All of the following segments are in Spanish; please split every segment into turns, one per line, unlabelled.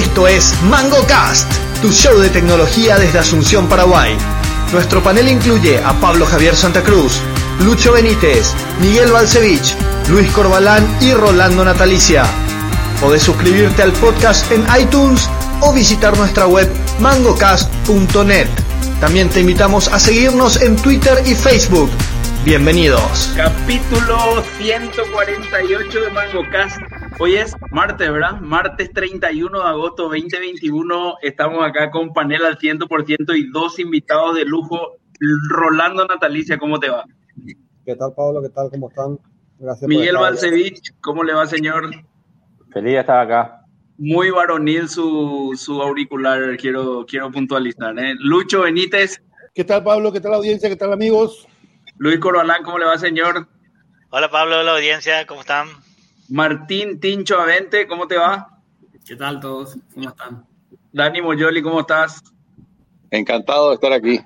Esto es MangoCast, tu show de tecnología desde Asunción, Paraguay. Nuestro panel incluye a Pablo Javier Santa Cruz, Lucho Benítez, Miguel Balcevich, Luis Corbalán y Rolando Natalicia. Podés suscribirte al podcast en iTunes o visitar nuestra web mangocast.net. También te invitamos a seguirnos en Twitter y Facebook. Bienvenidos.
Capítulo 148 de MangoCast. Hoy es martes, ¿verdad? Martes 31 de agosto 2021. Estamos acá con panel al 100% y dos invitados de lujo. Rolando Natalicia, ¿cómo te va?
¿Qué tal, Pablo? ¿Qué tal? ¿Cómo están?
Gracias Miguel Balcevich, ¿cómo le va, señor?
Feliz de estar acá.
Muy varonil su, su auricular, quiero, quiero puntualizar. ¿eh? Lucho Benítez.
¿Qué tal, Pablo? ¿Qué tal, audiencia? ¿Qué tal, amigos?
Luis Corbalán, ¿cómo le va, señor?
Hola, Pablo, hola, audiencia, ¿cómo están?
Martín Tincho Avente, ¿cómo te va?
¿Qué tal todos? ¿Cómo están?
Dani Moyoli, ¿cómo estás?
Encantado de estar aquí.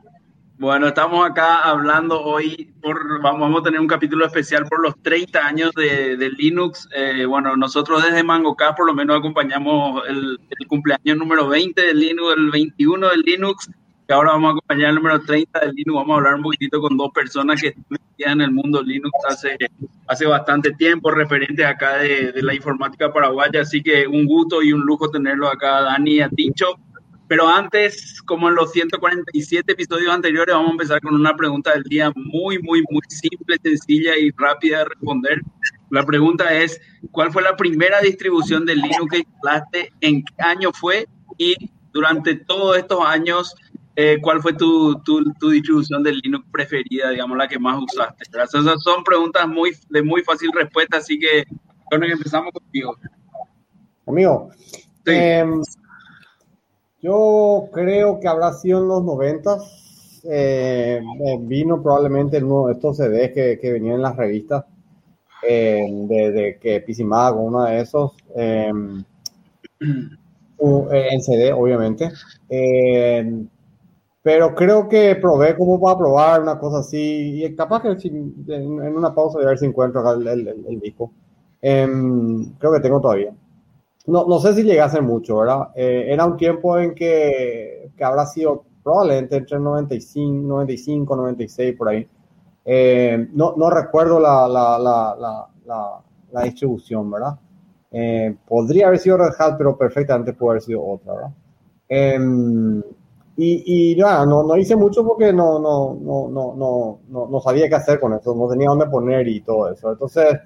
Bueno, estamos acá hablando hoy, por, vamos, a tener un capítulo especial por los 30 años de, de Linux. Eh, bueno, nosotros desde MangoCast por lo menos acompañamos el, el, cumpleaños número 20 de Linux, el 21 del Linux, y ahora vamos a acompañar el número 30 del Linux. Vamos a hablar un poquitito con dos personas que están en el mundo Linux hace, hace bastante tiempo, referentes acá de, de la informática paraguaya. Así que un gusto y un lujo tenerlo acá, Dani y a Tincho. Pero antes, como en los 147 episodios anteriores, vamos a empezar con una pregunta del día muy, muy, muy simple, sencilla y rápida de responder. La pregunta es, ¿cuál fue la primera distribución de Linux que instalaste? ¿En qué año fue? Y durante todos estos años, eh, ¿cuál fue tu, tu, tu, distribución de Linux preferida, digamos, la que más usaste? Esas son preguntas muy, de muy fácil respuesta, así que bueno, empezamos contigo.
Amigo, sí. eh, yo creo que habrá sido en los noventas. Eh, vino probablemente en uno de estos CDs que, que venían en las revistas. De, de, que Pisimada con uno de esos. En CD, obviamente. Pero creo que probé como para probar una cosa así. Y capaz que en, en una pausa de ver si encuentro el, el, el, el disco. creo que tengo todavía. No, no sé si llegué a hacer mucho, ¿verdad? Eh, era un tiempo en que, que, habrá sido probablemente entre 95, 95 96, por ahí. Eh, no, no recuerdo la, la, la, la, distribución, ¿verdad? Eh, podría haber sido Red Hat, pero perfectamente puede haber sido otra, ¿verdad? Y, y nada, no, no hice mucho porque no, no, no, no, no, no, no sabía qué hacer con eso, no tenía dónde poner y todo eso. Entonces,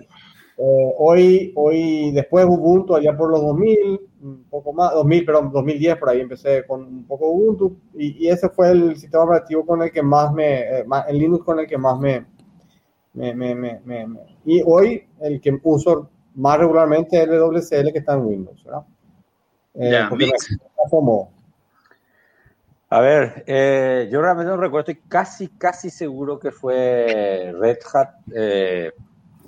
eh, hoy, hoy, después de Ubuntu, allá por los 2000, un poco más, 2000, perdón, 2010, por ahí empecé con un poco Ubuntu, y, y ese fue el sistema operativo con el que más me, eh, más, el Linux con el que más me, me, me, me, me, y hoy el que uso más regularmente es el WCL que está en Windows, ¿verdad?
Eh, yeah,
porque me como...
A ver, eh, yo realmente no recuerdo, estoy casi, casi seguro que fue Red Hat, eh,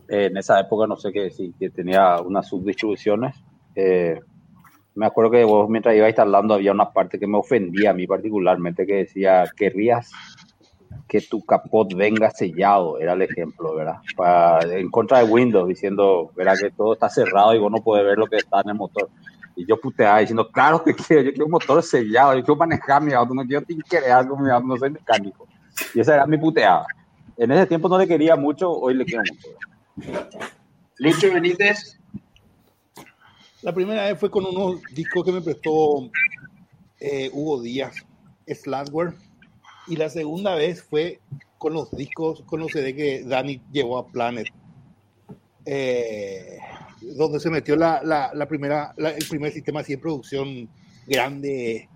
en esa época no sé qué sí, que tenía unas subdistribuciones. Eh, me acuerdo que vos mientras iba instalando había una parte que me ofendía a mí particularmente que decía, querrías que tu capot venga sellado, era el ejemplo, ¿verdad? En contra de Windows, diciendo, verá que todo está cerrado y vos no puedes ver lo que está en el motor. Y yo puteaba diciendo, claro que quiero, yo quiero un motor sellado, yo quiero manejar mi auto, no quiero tinquerear con mi auto, no soy mecánico. Y esa era mi puteada. En ese tiempo no le quería mucho, hoy le quiero mucho.
Lucho Benítez.
La primera vez fue con unos discos que me prestó eh, Hugo Díaz, Slashware. Y la segunda vez fue con los discos, con los CD que Dani llevó a Planet. Eh, donde se metió la, la, la primera, la, el primer sistema así de producción grande,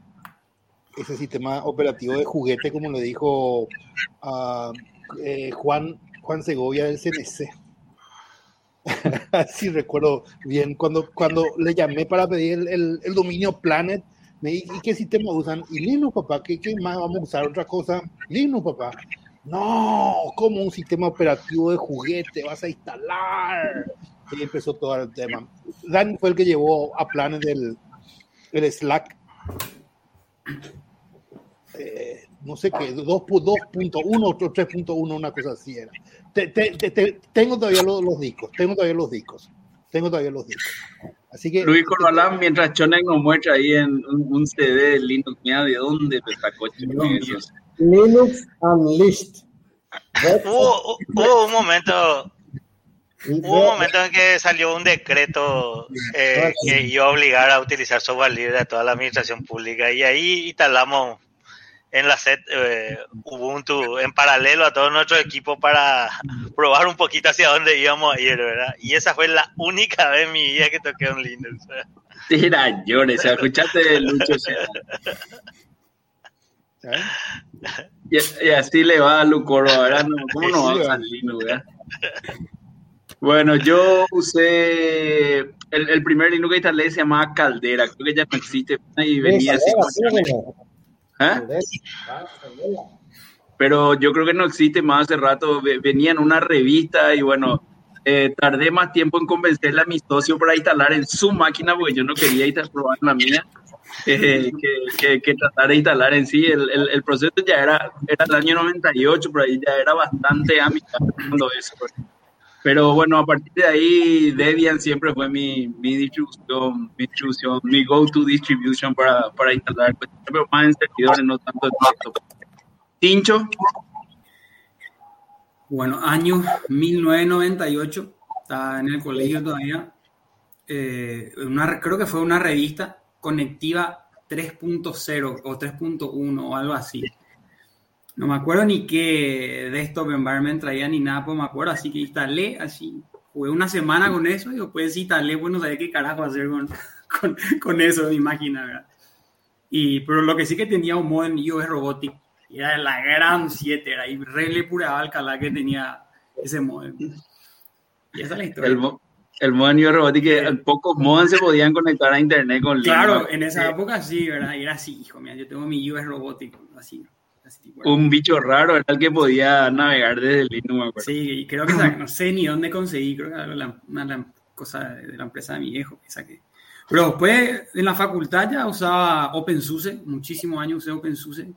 ese sistema operativo de juguete, como le dijo uh, eh, Juan, Juan Segovia del CNC. sí recuerdo bien, cuando, cuando le llamé para pedir el, el, el dominio Planet, me dije, ¿y qué sistema usan? Y Linux, papá, ¿qué, ¿qué, más vamos a usar? ¿Otra cosa? Linux, papá. No, como un sistema operativo de juguete vas a instalar. Y empezó todo el tema. Dan fue el que llevó a Planet el, el Slack. Eh, no sé qué, 2.1 o 3.1, una cosa así era. Te, te, te, tengo todavía los, los, discos, tengo todavía los discos, tengo todavía los discos. Así que.
Luis Corbalán, mientras Chonek nos muestra ahí en un, un CD de Linux, mira de dónde te sacó
Linux Unleashed.
Hubo, hubo un momento Hubo un momento en que salió un decreto eh, que iba a obligar a utilizar software libre a toda la administración pública y ahí instalamos en la set eh, Ubuntu en paralelo a todo nuestro equipo para probar un poquito hacia dónde íbamos a ir, ¿verdad? Y esa fue la única vez en mi vida que toqué un Linux.
Tira llores, escuchaste Lucho. Y, y, así le va a Lucoro, ¿verdad? ¿Cómo no vamos a Linux, ¿verdad? Bueno, yo usé el, el, primer Linux que instalé se llamaba Caldera, creo que ya no existe y venía así. ¿Ah? Pero yo creo que no existe más hace rato. Venía en una revista y bueno, eh, tardé más tiempo en convencerle a mi socio para instalar en su máquina porque yo no quería instalar, probar la mía. Eh, que, que, que, tratar de instalar en sí. El, el, el, proceso ya era, era el año 98, por ahí ya era bastante amigable cuando eso. Pero bueno, a partir de ahí, Debian siempre fue mi, mi distribución, mi distribución, mi go-to distribution para, para instalar, pues, pero más en servidores, no tanto en texto. Tincho.
Bueno, año 1998, estaba en el colegio todavía. Eh, una, creo que fue una revista conectiva 3.0 o 3.1 o algo así. No me acuerdo ni qué desktop environment traía ni nada, pues me acuerdo, así que instalé, así, jugué una semana con eso y después instalé, pues no sabía qué carajo hacer con, con, con eso, mi máquina, ¿verdad? Y, pero lo que sí que tenía un modem iOS Robotic, era la gran 7, era y re le pura Alcalá que tenía ese modem. Y esa es la historia.
El, el modem iOS Robotic, pocos modems se podían conectar a internet con
Claro, Linux. en esa época sí, ¿verdad? Y era así, hijo mío, yo tengo mi iOS Robotic, así,
un bicho raro era el que podía navegar desde el Linux, me acuerdo.
Sí, y creo que no sé ni dónde conseguí, creo que era la, una la cosa de la empresa de mi viejo que saqué. Pero después en la facultad ya usaba OpenSUSE, muchísimos años usé OpenSUSE.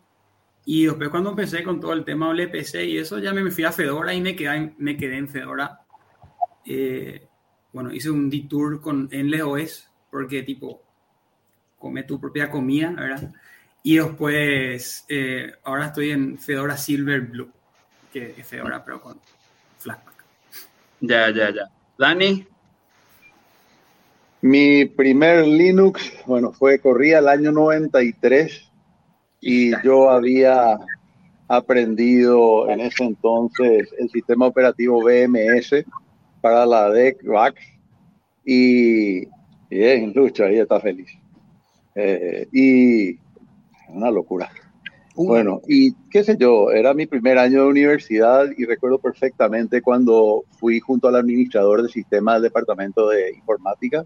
Y después cuando empecé con todo el tema OLPC y eso, ya me fui a Fedora y me quedé en, me quedé en Fedora. Eh, bueno, hice un detour con OS porque tipo, come tu propia comida, ¿verdad? Y después, eh, ahora estoy en Fedora Silver Blue, que es Fedora, pero con Flatpak.
Ya, ya, ya. Dani.
Mi primer Linux, bueno, fue, corría el año 93 y yo había aprendido en ese entonces el sistema operativo BMS para la DEC VAX y, y en lucha, ahí está feliz. Eh, y una locura. Bueno, y qué sé yo, era mi primer año de universidad y recuerdo perfectamente cuando fui junto al administrador del sistema del departamento de informática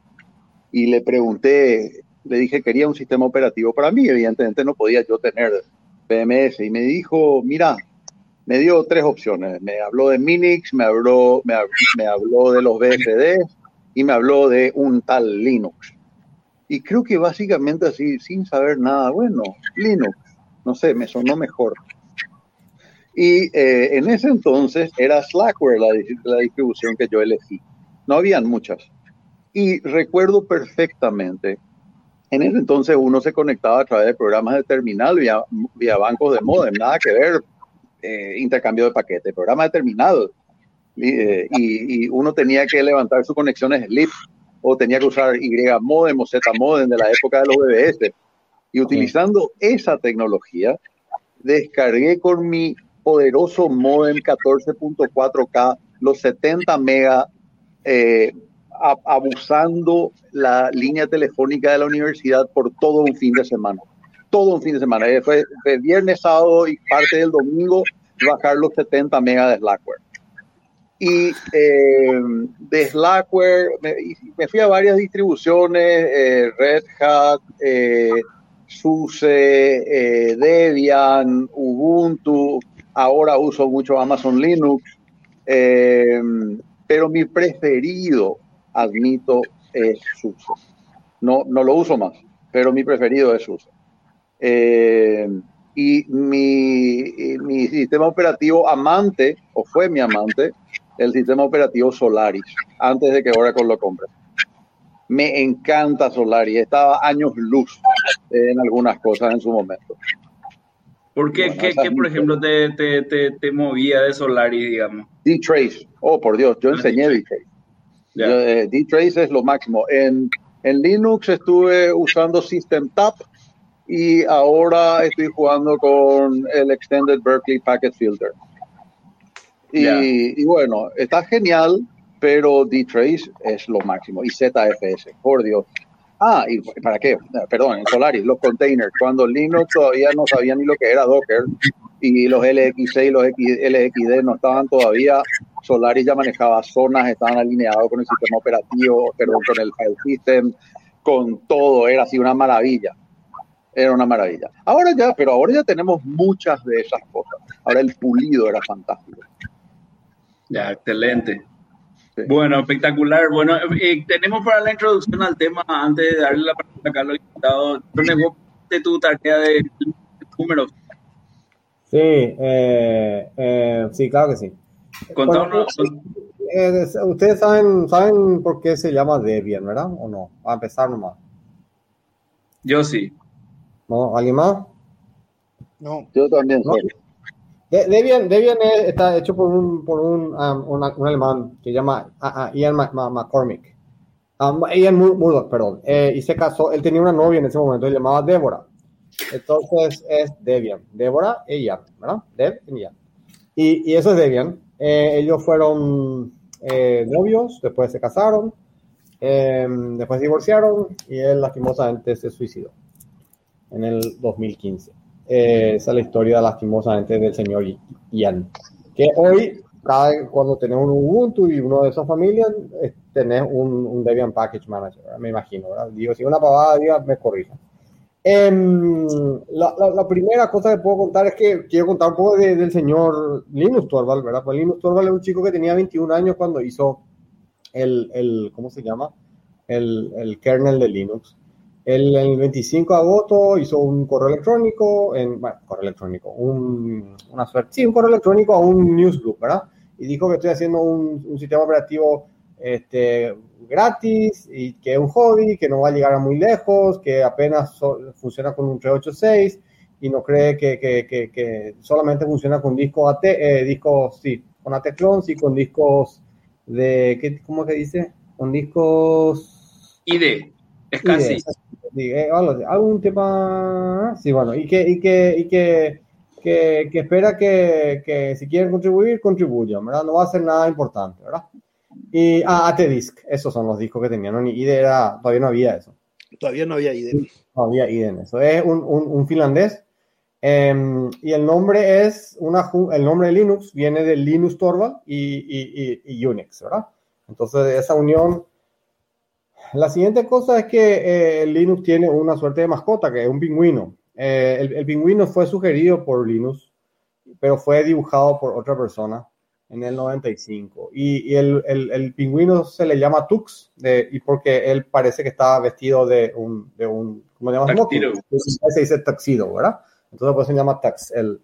y le pregunté, le dije, quería un sistema operativo para mí, evidentemente no podía yo tener PMS y me dijo, mira, me dio tres opciones, me habló de Minix, me habló, me, me habló de los BSD y me habló de un tal Linux. Y creo que básicamente así, sin saber nada, bueno, Linux, no sé, me sonó mejor. Y eh, en ese entonces era Slackware la, la, distribución que yo elegí. No habían muchas. Y recuerdo perfectamente, en ese entonces uno se conectaba a través de programas de terminal vía, vía bancos de modem, nada que ver, eh, intercambio de paquetes, programas de terminal. Y, eh, y, y, uno tenía que levantar sus conexiones Sleep o tenía que usar Y modem o Z modem de la época de los BBS. Y utilizando esa tecnología, descargué con mi poderoso modem 14.4K los 70 mega, eh, abusando la línea telefónica de la universidad por todo un fin de semana. Todo un fin de semana. Eh, fue, fue viernes, sábado y parte del domingo bajar los 70 megas de Slackware. Y eh, de Slackware me, me, fui a varias distribuciones, eh, Red Hat, eh, SUSE, eh, Debian, Ubuntu, ahora uso mucho Amazon Linux, eh, pero mi preferido, admito, es SUSE. No, no lo uso más, pero mi preferido es SUSE. Eh, y mi, mi sistema operativo amante, o fue mi amante, el sistema operativo Solaris, antes de que Oracle lo compre. Me encanta Solari, estaba años luz en algunas cosas en su momento.
¿Por qué, ¿qué, qué, por ejemplo, te, te, te, te, movía de Solari, digamos?
D-Trace. Oh, por Dios, yo enseñé D-Trace. Eh, D-Trace es lo máximo. En, en Linux estuve usando System Tap y ahora estoy jugando con el Extended Berkeley Packet Filter. Y, y bueno, está genial, pero D-Trace es lo máximo. Y ZFS, por Dios. Ah, ¿y para qué? Perdón, en Solaris, los containers. Cuando Linux todavía no sabía ni lo que era Docker y los LXC y los LXD no estaban todavía, Solaris ya manejaba zonas, estaban alineados con el sistema operativo, perdón, con el file system, con todo, era así una maravilla. Era una maravilla. Ahora ya, pero ahora ya tenemos muchas de esas cosas. Ahora el pulido era fantástico.
Ya, excelente. Bueno, espectacular. Bueno, eh, tenemos para la introducción al tema, antes de darle la palabra a Carlos Invitado, de tu tarea de números.
Sí, eh, eh, sí, claro que sí.
Contanos.
Eh, ustedes saben, saben por qué se llama Debian, ¿verdad? ¿O no? A empezar nomás.
Yo sí.
¿No? ¿Alguien más?
No. Yo también ¿No?
Debian, Debian está hecho por un, por un, um, un alemán que se llama uh, uh, Ian McCormick. Um, Ian Murdoch, perdón. Eh, y se casó, él tenía una novia en ese momento, se llamaba Débora. Entonces es Debian. Débora e Ian, ¿verdad? Deb y Ian. Y, y eso es Debian. Eh, ellos fueron eh, novios, después se casaron, em, después se divorciaron y él lastimosamente se suicidó en el 2015. Eh, esa es la historia lastimosamente del señor Ian. Que hoy, cada, cuando tenemos un Ubuntu y uno de esas familias, tenés un, un, Debian Package Manager, me imagino. ¿verdad? Digo, si una pavada, diga, me corrija. Eh, la, la, la, primera cosa que puedo contar es que quiero contar un poco de, del señor Linus Torvald, ¿verdad? Pues Linus Torvald es un chico que tenía 21 años cuando hizo el, el ¿cómo se llama? El, el kernel de Linux. El, el 25 de agosto hizo un correo electrónico, en, bueno, correo electrónico, un, una suerte, sí, un correo electrónico a un newsgroup, ¿verdad? Y dijo que estoy haciendo un, un sistema operativo este, gratis y que es un hobby, que no va a llegar a muy lejos, que apenas so, funciona con un 386 y no cree que, que, que, que solamente funciona con discos AT, eh, discos, sí, con AT clones y con discos de, ¿qué, ¿cómo que dice? Con discos...
ID, es casi... ID,
eh, algún tema, sí, bueno, y que, y que, y que, que, que espera que, que, si quieren contribuir, contribuyan, ¿verdad? No va a ser nada importante, ¿verdad? Y, ah, AT-Disc, esos son los discos que tenían, ¿no? Ni IDE era, todavía no había eso.
Todavía no había IDE.
No había IDE en eso. Es un, un, un finlandés, eh, y el nombre es, una, el nombre de Linux viene de Linux Torvald y, y, y, y Unix, ¿verdad? Entonces, esa unión la siguiente cosa es que eh, Linux tiene una suerte de mascota, que es un pingüino. Eh, el, el, pingüino fue sugerido por Linux, pero fue dibujado por otra persona en el 95. Y, y el, el, el, pingüino se le llama Tux, de, y porque él parece que estaba vestido de un, de un ¿cómo se llama? Se dice tuxedo, ¿verdad? Entonces pues se llama Tux. El,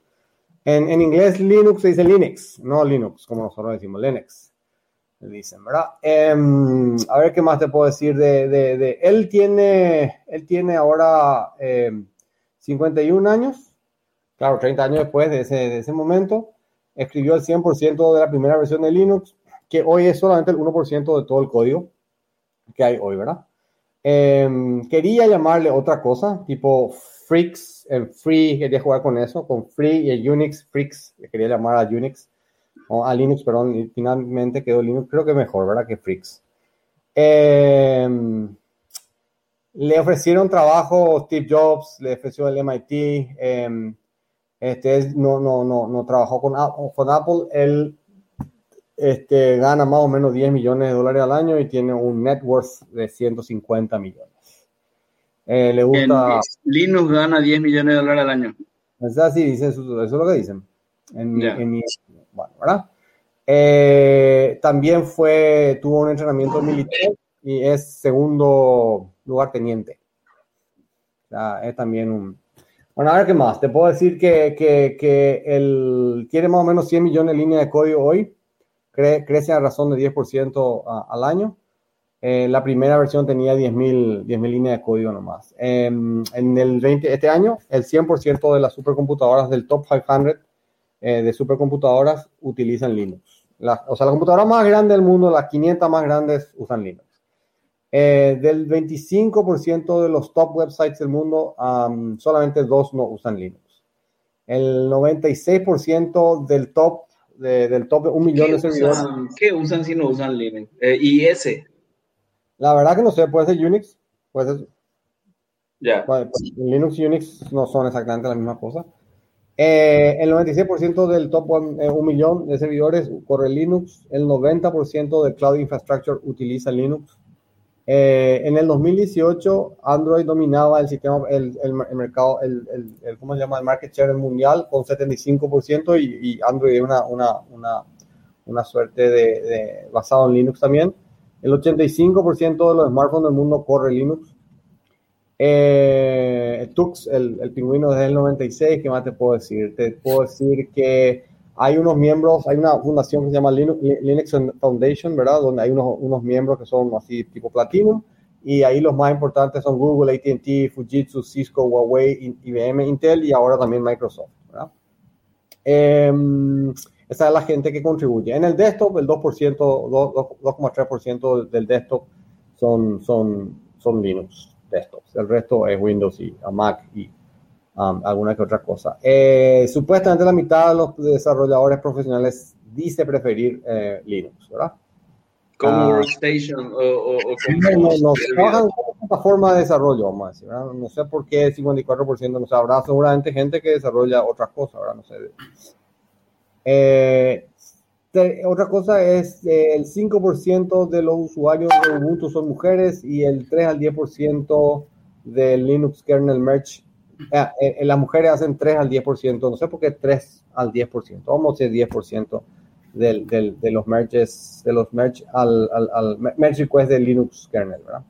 en, en inglés Linux se dice Linux, no Linux, como nosotros decimos, Linux dicen, ¿verdad? Eh, a ver qué más te puedo decir de, de, de él tiene, él tiene ahora eh, 51 años, claro, 30 años después de ese, de ese momento, escribió el 100% de la primera versión de Linux, que hoy es solamente el 1% de todo el código que hay hoy, ¿verdad? Eh, quería llamarle otra cosa, tipo Freaks, en Free, quería jugar con eso, con Free y el Unix, Freaks, quería llamar a Unix o a Linux, perdón, y finalmente quedó Linux, creo que mejor, ¿verdad? Que Freaks. Eh, le ofrecieron trabajo Steve Jobs, le ofreció el MIT, eh, este no, no, no, no trabajó con, con Apple, él este, gana más o menos 10 millones de dólares al año y tiene un net worth de 150 millones. Eh, le gusta...
Linux gana 10 millones de dólares al año.
Es así, dice, eso, eso es lo que dicen. En, yeah. en mi, bueno, ¿verdad? Eh, también fue, tuvo un entrenamiento militar y es segundo lugar teniente. O sea, es también un... Bueno, a ver qué más. Te puedo decir que, que, que él tiene más o menos 100 millones de líneas de código hoy. Cre crece a razón de 10% a, al año. Eh, la primera versión tenía 10.000 10 líneas de código nomás. Em, en el 20, este año, el 100% de las supercomputadoras del top 500 eh, de supercomputadoras utilizan Linux. o sea, la computadora más grande del mundo, las 500 más grandes, usan Linux. Eh, del 25% de los top websites del mundo, solamente dos no usan Linux. El 96% del top, del top de un millón de servidores.
¿Qué usan si no usan Linux? ¿Y ese?
La verdad que no sé, puede ser Unix, puede ser.
Ya.
Linux y Unix no son exactamente la misma cosa. Eh, el 96% del top eh, un millón de servidores corre Linux. El 90% del cloud infrastructure utiliza Linux. Eh, en el 2018, Android dominaba el sistema, el, el, mercado, el, el, ¿cómo se llama? El market share mundial con 75% y, y Android es una, una, una, una, suerte de, de basado en Linux también. El 85% de los smartphones del mundo corre Linux. Eh, Tux, el, el, pingüino desde el 96, ¿qué más te puedo decir? Te puedo decir que hay unos miembros, hay una fundación que se llama Linux, Foundation, ¿verdad? Donde hay unos, unos miembros que son así tipo Platinum, y ahí los más importantes son Google, AT&T, Fujitsu, Cisco, Huawei, IBM, Intel y ahora también Microsoft, ¿verdad? Em, esa es la gente que contribuye. En el desktop, el 2%, 2,3% del desktop son, son, son Linux desktops. El resto es Windows y Mac y um, alguna que otra cosa. Eh, supuestamente la mitad de los desarrolladores profesionales dice preferir eh, Linux, ¿verdad?
Como uh, workstation o, o,
como... No, trabajan como plataforma de desarrollo, vamos a decir, ¿verdad? No sé por qué el 54% no sabrá. Seguramente gente que desarrolla otras cosas, ¿verdad? No sé. Eh, otra cosa es eh, el 5% de los usuarios de Ubuntu son mujeres y el 3 al 10% del Linux kernel merge. Eh, eh, las mujeres hacen 3 al 10%, no sé por qué 3 al 10%, vamos a decir 10% del, del, de los merges, de los merge al, al, al merge request del Linux kernel, ¿verdad?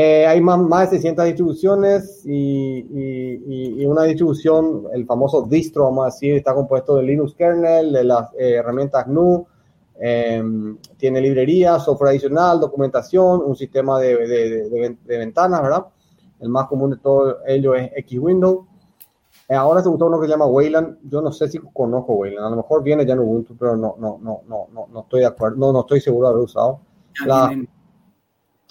Eh, hay más, más, de 600 distribuciones y, y, y, una distribución, el famoso distro, vamos a decir, está compuesto de Linux kernel, de las eh, herramientas GNU, eh, tiene librerías, software adicional, documentación, un sistema de, de, de, de, ventanas, ¿verdad? El más común de todo ello es X-Window. Eh, ahora se usa uno que se llama Wayland. Yo no sé si conozco Wayland. A lo mejor viene ya en Ubuntu, pero no, no, no, no, no, no estoy de acuerdo. No, no estoy seguro de haber usado. La,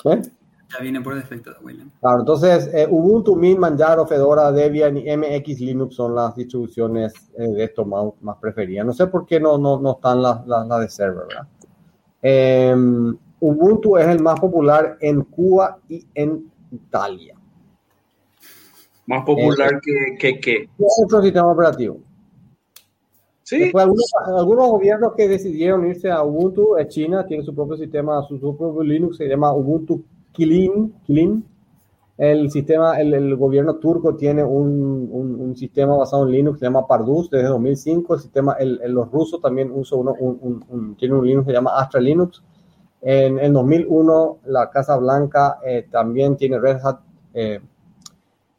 ¿Eh? Ya viene por defecto, William.
Claro, entonces eh, Ubuntu, Mint, Manjaro, Fedora, Debian y MX Linux son las distribuciones eh, de esto más, más, preferidas. No sé por qué no, no, no están las la, de server, ¿verdad? Eh, Ubuntu es el más popular en Cuba y en Italia.
Más popular que, que, que.
Otro sistema operativo.
Sí.
algunos, algunos, gobiernos que decidieron irse a Ubuntu, China tiene su propio sistema, su, su propio Linux, se llama Ubuntu Kilin, el sistema, el, el, gobierno turco tiene un, un, un, sistema basado en Linux se llama Pardus desde 2005. El sistema, el, los rusos también usan uno, un, un Linux que se llama Astra Linux. En, en 2001, la Casa Blanca eh, también tiene Red Hat. Eh,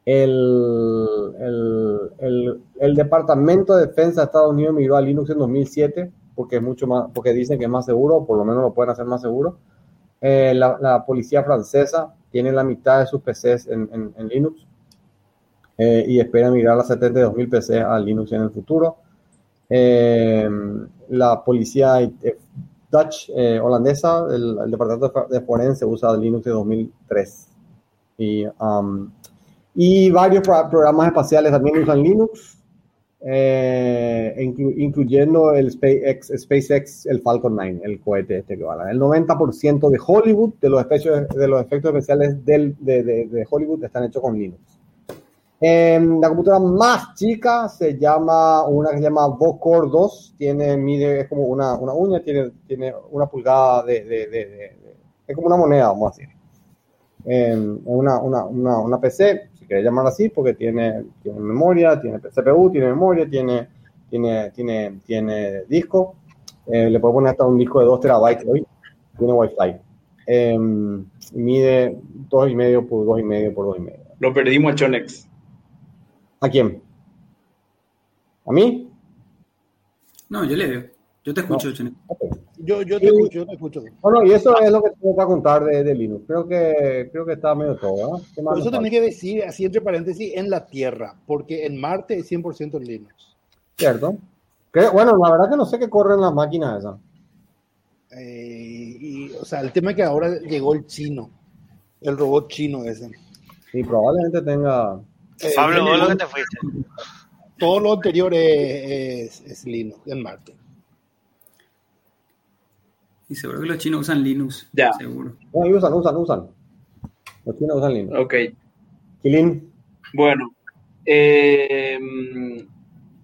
el, el, el, Departamento de Defensa de Estados Unidos migró a Linux en 2007 porque es mucho más, porque dicen que es más seguro, por lo menos lo pueden hacer más seguro. Eh, la, policía francesa tiene la mitad de sus PCs en, Linux eh, y espera migrar las 72.000 PCs a Linux en el futuro. Eh, la policía eh, Dutch eh, holandesa, el, el, departamento de forense usa Linux de 2003. Y, um, y varios pro programas espaciales también usan Linux eh, inclu incluyendo el SpaceX, SpaceX, el Falcon 9, el cohete este que va. El 90% de Hollywood, de los, efectos, de los efectos especiales del, de, de, Hollywood, están hechos con Linux. Eh, la computadora más chica se llama, una que se llama Vocore 2, tiene, mide, es como una, una uña, tiene, tiene una pulgada de, de, es como una moneda, vamos a decir. Eh, una, una, una, una PC quiere llamar así, porque tiene, tiene memoria, tiene CPU, tiene memoria, tiene, tiene, tiene, tiene disco. Eh, le puedo poner hasta un disco de 2 terabytes hoy. Tiene Wi-Fi. Eh, mide 2,5 por 2,5 por 2,5.
Lo perdimos a Chonex.
¿A quién? ¿A mí?
No, yo le veo. Yo te escucho, no. Chonex. Okay.
Yo, yo te escucho, yo te escucho.
Bueno, y eso es lo que tengo para contar de, de Linux. Creo que, creo que está medio todo, ¿no?
Por eso tenés que decir, así entre paréntesis, en la Tierra, porque en Marte es 100% Linux.
Cierto. bueno, la verdad que no sé qué corre en las máquinas esas.
Eh, y, o sea, el tema es que ahora llegó el chino, el robot chino ese.
Sí, probablemente tenga...
Eh, Pablo, vos lo que te fuiste.
Todo lo anterior es, es Linux en Marte.
Y seguro que los chinos usan Linux.
Ya.
Seguro.
No, usan, usan, usan. Los chinos usan Linux.
Ok.
Kilin.
Bueno. Eh,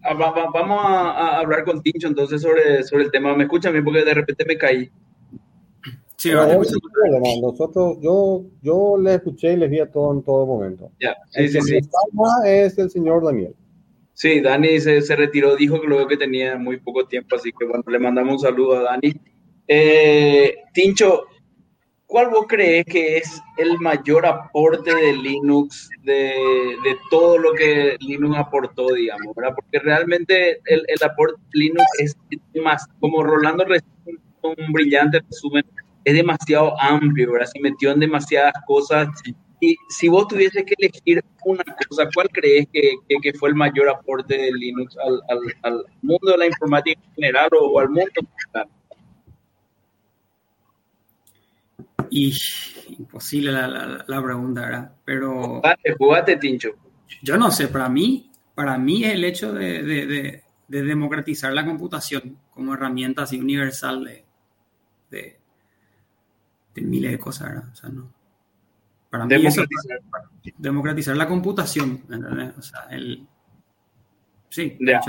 vamos a, hablar con Tincho entonces sobre, sobre el tema. ¿Me escuchan bien? Porque de repente me caí.
Sí,
No,
vale,
no, Nosotros, yo, yo les escuché y les vi a todo en todo momento.
Ya,
El
sí, sí,
que
sí.
es el señor Daniel.
Sí, Dani se, se retiró, dijo que luego que tenía muy poco tiempo, así que bueno, le mandamos un saludo a Dani. Eh, Tincho, ¿cuál vos crees que es el mayor aporte de Linux, de, de todo lo que Linux aportó, digamos, ¿verdad? Porque realmente el, el aporte de Linux es más, como Rolando recién un brillante resumen, es demasiado amplio, ¿verdad? Se metió en demasiadas cosas. Y si vos tuvieses que elegir una cosa, ¿cuál crees que, que, que fue el mayor aporte de Linux al, al, al, mundo de la informática en general o, o al mundo en general?
Y imposible la, la, la, pregunta, ¿verdad? Pero.
Jugate, jugate, Tincho.
Yo no sé, para mí, para mí es el hecho de, de, de, de democratizar la computación como herramienta así universal de, de, de miles de cosas, ¿verdad? O sea, no. Para mí
democratizar.
Eso, democratizar la computación, ¿entendés? O sea, el... Sí,
yeah.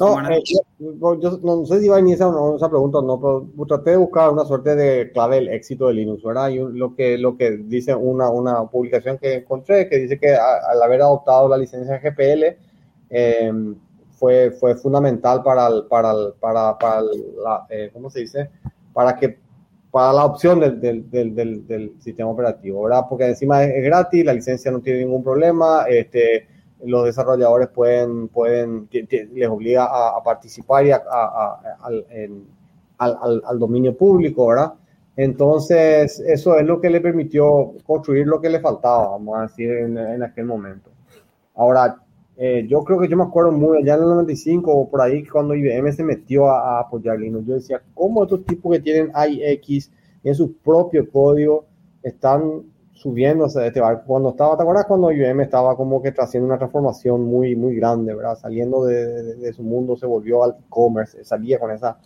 No, eh, yo, yo, no sé si va a iniciar esa, esa pregunta o no, pero traté de buscar una suerte de clave del éxito de Linux, ¿verdad? Y lo que, lo que dice una, una publicación que encontré, que dice que a, al haber adoptado la licencia GPL, eh, fue, fue fundamental para, el, para, el, para, para la, eh, ¿cómo se dice? Para que para la opción del, del, del, del, sistema operativo, ¿verdad? Porque encima es, es gratis, la licencia no tiene ningún problema, este, los desarrolladores pueden, pueden les obliga a, participar y a, a, al, en, al, al, dominio público, ¿verdad? Entonces, eso es lo que le permitió construir lo que le faltaba, vamos a decir, en, en aquel momento. Ahora, eh, yo creo que yo me acuerdo muy allá en el 95 o por ahí cuando IBM se metió a, a apoyar Linux. Yo decía, ¿cómo estos tipos que tienen IX en su propio código están subiéndose de este barco. Cuando estaba, ¿te acuerdas cuando IBM estaba como que haciendo una transformación muy, muy grande, ¿verdad? Saliendo de, de, su mundo, se volvió al e-commerce, salía con esa,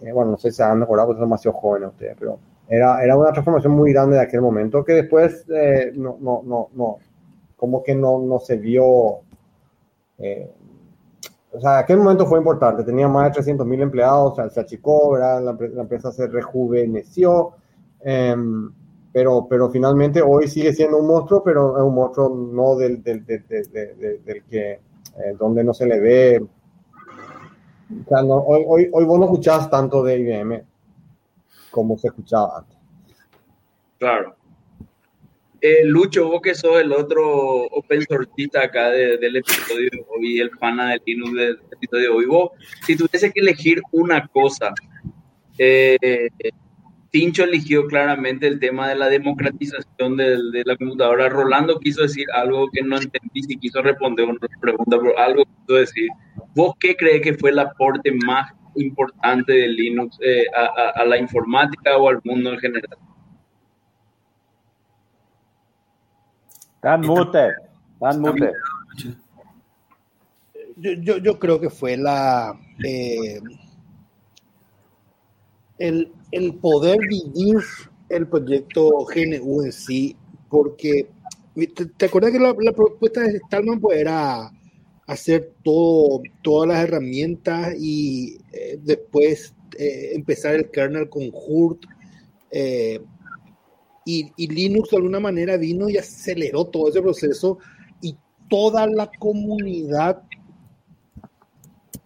eh, bueno, no sé si se han mejorado porque demasiado jóvenes ustedes, pero era, era una transformación muy grande de aquel momento que después eh, no, no, no, no, como que no, no se vio, eh, o sea, aquel momento fue importante, tenía más de 300 mil empleados, o sea, se achicó, ¿verdad? La, empresa se rejuveneció, eh, pero, pero finalmente hoy sigue siendo un monstruo, pero es un monstruo no del, del, del, del, del que, eh, donde no se le ve. O sea, no, hoy, hoy, hoy vos no escuchás tanto de IBM como se escuchaba antes.
Claro. Eh, Lucho, vos que sos el otro open sourceista acá de, del episodio de hoy, el pana de Linux del episodio de hoy, vos, si tuviese que elegir una cosa, eh, Tincho eligió claramente el tema de la democratización de, de, la computadora. Rolando quiso decir algo que no entendí, si quiso responder una pregunta, pero algo quiso decir. ¿Vos qué crees que fue el aporte más importante de Linux eh, a, a, a, la informática o al mundo en general?
Dan mute, dan mute.
Yo, yo, yo creo que fue la... Eh, el, el, poder vivir el proyecto GNU en sí, porque te, acuerdas que la, la, propuesta de Stallman pues era hacer todo, todas las herramientas y eh, después eh, empezar el kernel con Hurt eh, y, y, Linux de alguna manera vino y aceleró todo ese proceso y toda la comunidad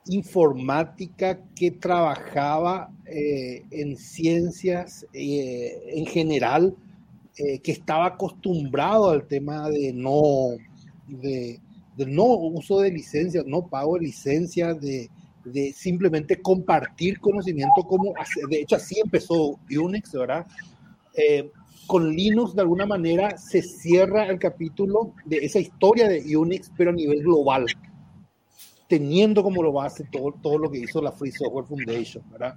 informática que trabajaba eh, en ciencias eh, en general, eh, que estaba acostumbrado al tema de no, de, de, no uso de licencias, no pago de licencias, de, de simplemente compartir conocimiento como, de hecho así empezó Unix, ¿verdad? Con Linux de alguna manera se cierra el capítulo de esa historia de Unix, pero a nivel global, teniendo como lo base todo, todo lo que hizo la Free Software Foundation, ¿verdad?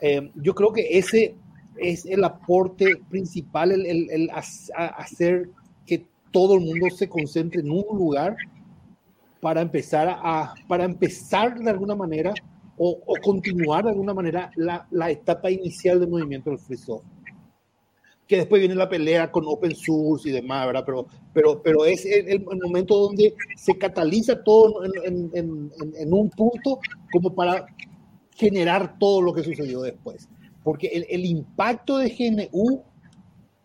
Eh, yo creo que ese es el aporte principal, el, el, el hacer que todo el mundo se concentre en un lugar para empezar a, para empezar de alguna manera o, o continuar de alguna manera la, la, etapa inicial del movimiento del free software. Que después viene la pelea con open source y demás, ¿verdad? Pero, pero, pero es el, el momento donde se cataliza todo en, en, en, en, un punto como para generar todo lo que sucedió después. Porque el, el impacto de GNU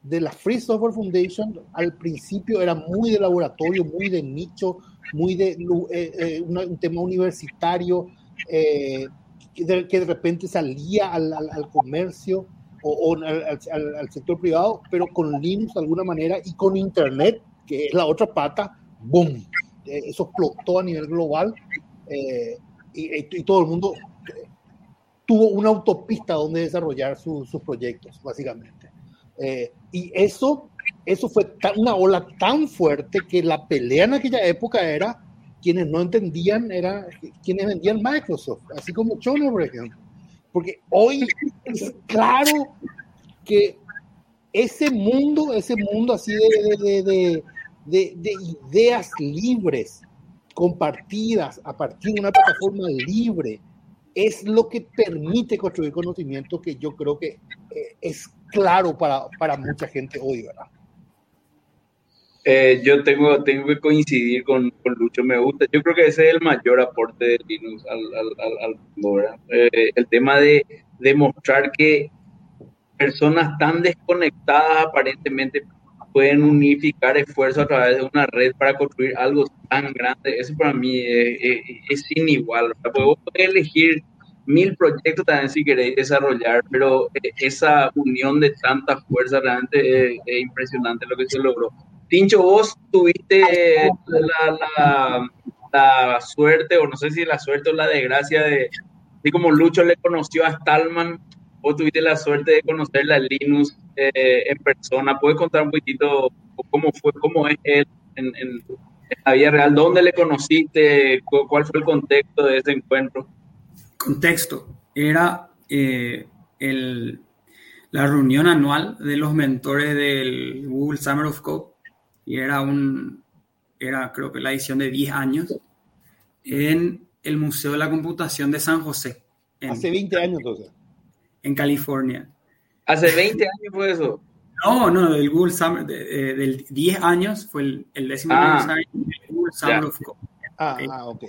de la Free Software Foundation al principio era muy de laboratorio, muy de nicho, muy de eh, eh, un tema universitario, eh, que, de, que, de, repente salía al, al, al comercio o, o al, al, sector privado, pero con Linux de alguna manera y con Internet, que es la otra pata, ¡boom! eso explotó a nivel global y, y, todo el mundo tuvo una autopista donde desarrollar su, sus proyectos, básicamente. Eh, y eso, eso fue tan, una ola tan fuerte que la pelea en aquella época era quienes no entendían, era quienes vendían Microsoft, así como Chono, por ejemplo. Porque hoy es claro que ese mundo, ese mundo así de, de, de, de, ideas libres, compartidas a partir de una plataforma libre, es lo que permite construir conocimiento que yo creo que eh, es claro para, para, mucha gente hoy, ¿verdad?
Eh, yo tengo, tengo que coincidir con, con, Lucho, me gusta. Yo creo que ese es el mayor aporte de Linux al, al, al, al eh, el tema de demostrar que personas tan desconectadas aparentemente pueden unificar esfuerzos a través de una red para construir algo tan grande. Eso para mí es, es, es sin igual. Podés elegir mil proyectos también si queréis desarrollar, pero eh, esa unión de tanta fuerza realmente es impresionante lo que se logró. Tincho, vos tuviste la, la, la, suerte, o no sé si la suerte o la desgracia de, así como Lucho le conoció a Stallman, vos tuviste la suerte de conocer a Linus eh, en persona. ¿Puedes contar un poquito cómo fue, cómo es él en, en, en la vida real? ¿Dónde le conociste? ¿Cuál fue el contexto de ese encuentro?
Contexto. Era eh, el, la reunión anual de los mentores del Google Summer of Code y era un, era creo que la edición de 10 años en el Museo de la Computación de San José.
En, Hace 20 años entonces.
En California.
¿Hace 20 años fue eso?
No, no, del Google Summer, de, del 10 años fue el, el décimo
Ah,
aniversario del Google Summer
ya.
of Code.
Ah,
Ok.
ah, ok.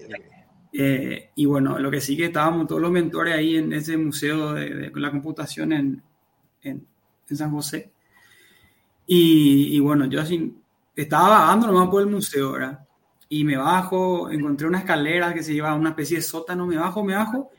Eh, y bueno, lo que sí que estábamos todos los mentores ahí en ese museo de, de la computación en, en, en San José. Y, y, bueno, yo así estaba vagando nomás por el museo, ¿verdad? Y me bajo, encontré una escalera que se lleva a una especie de sótano, me bajo, me bajo,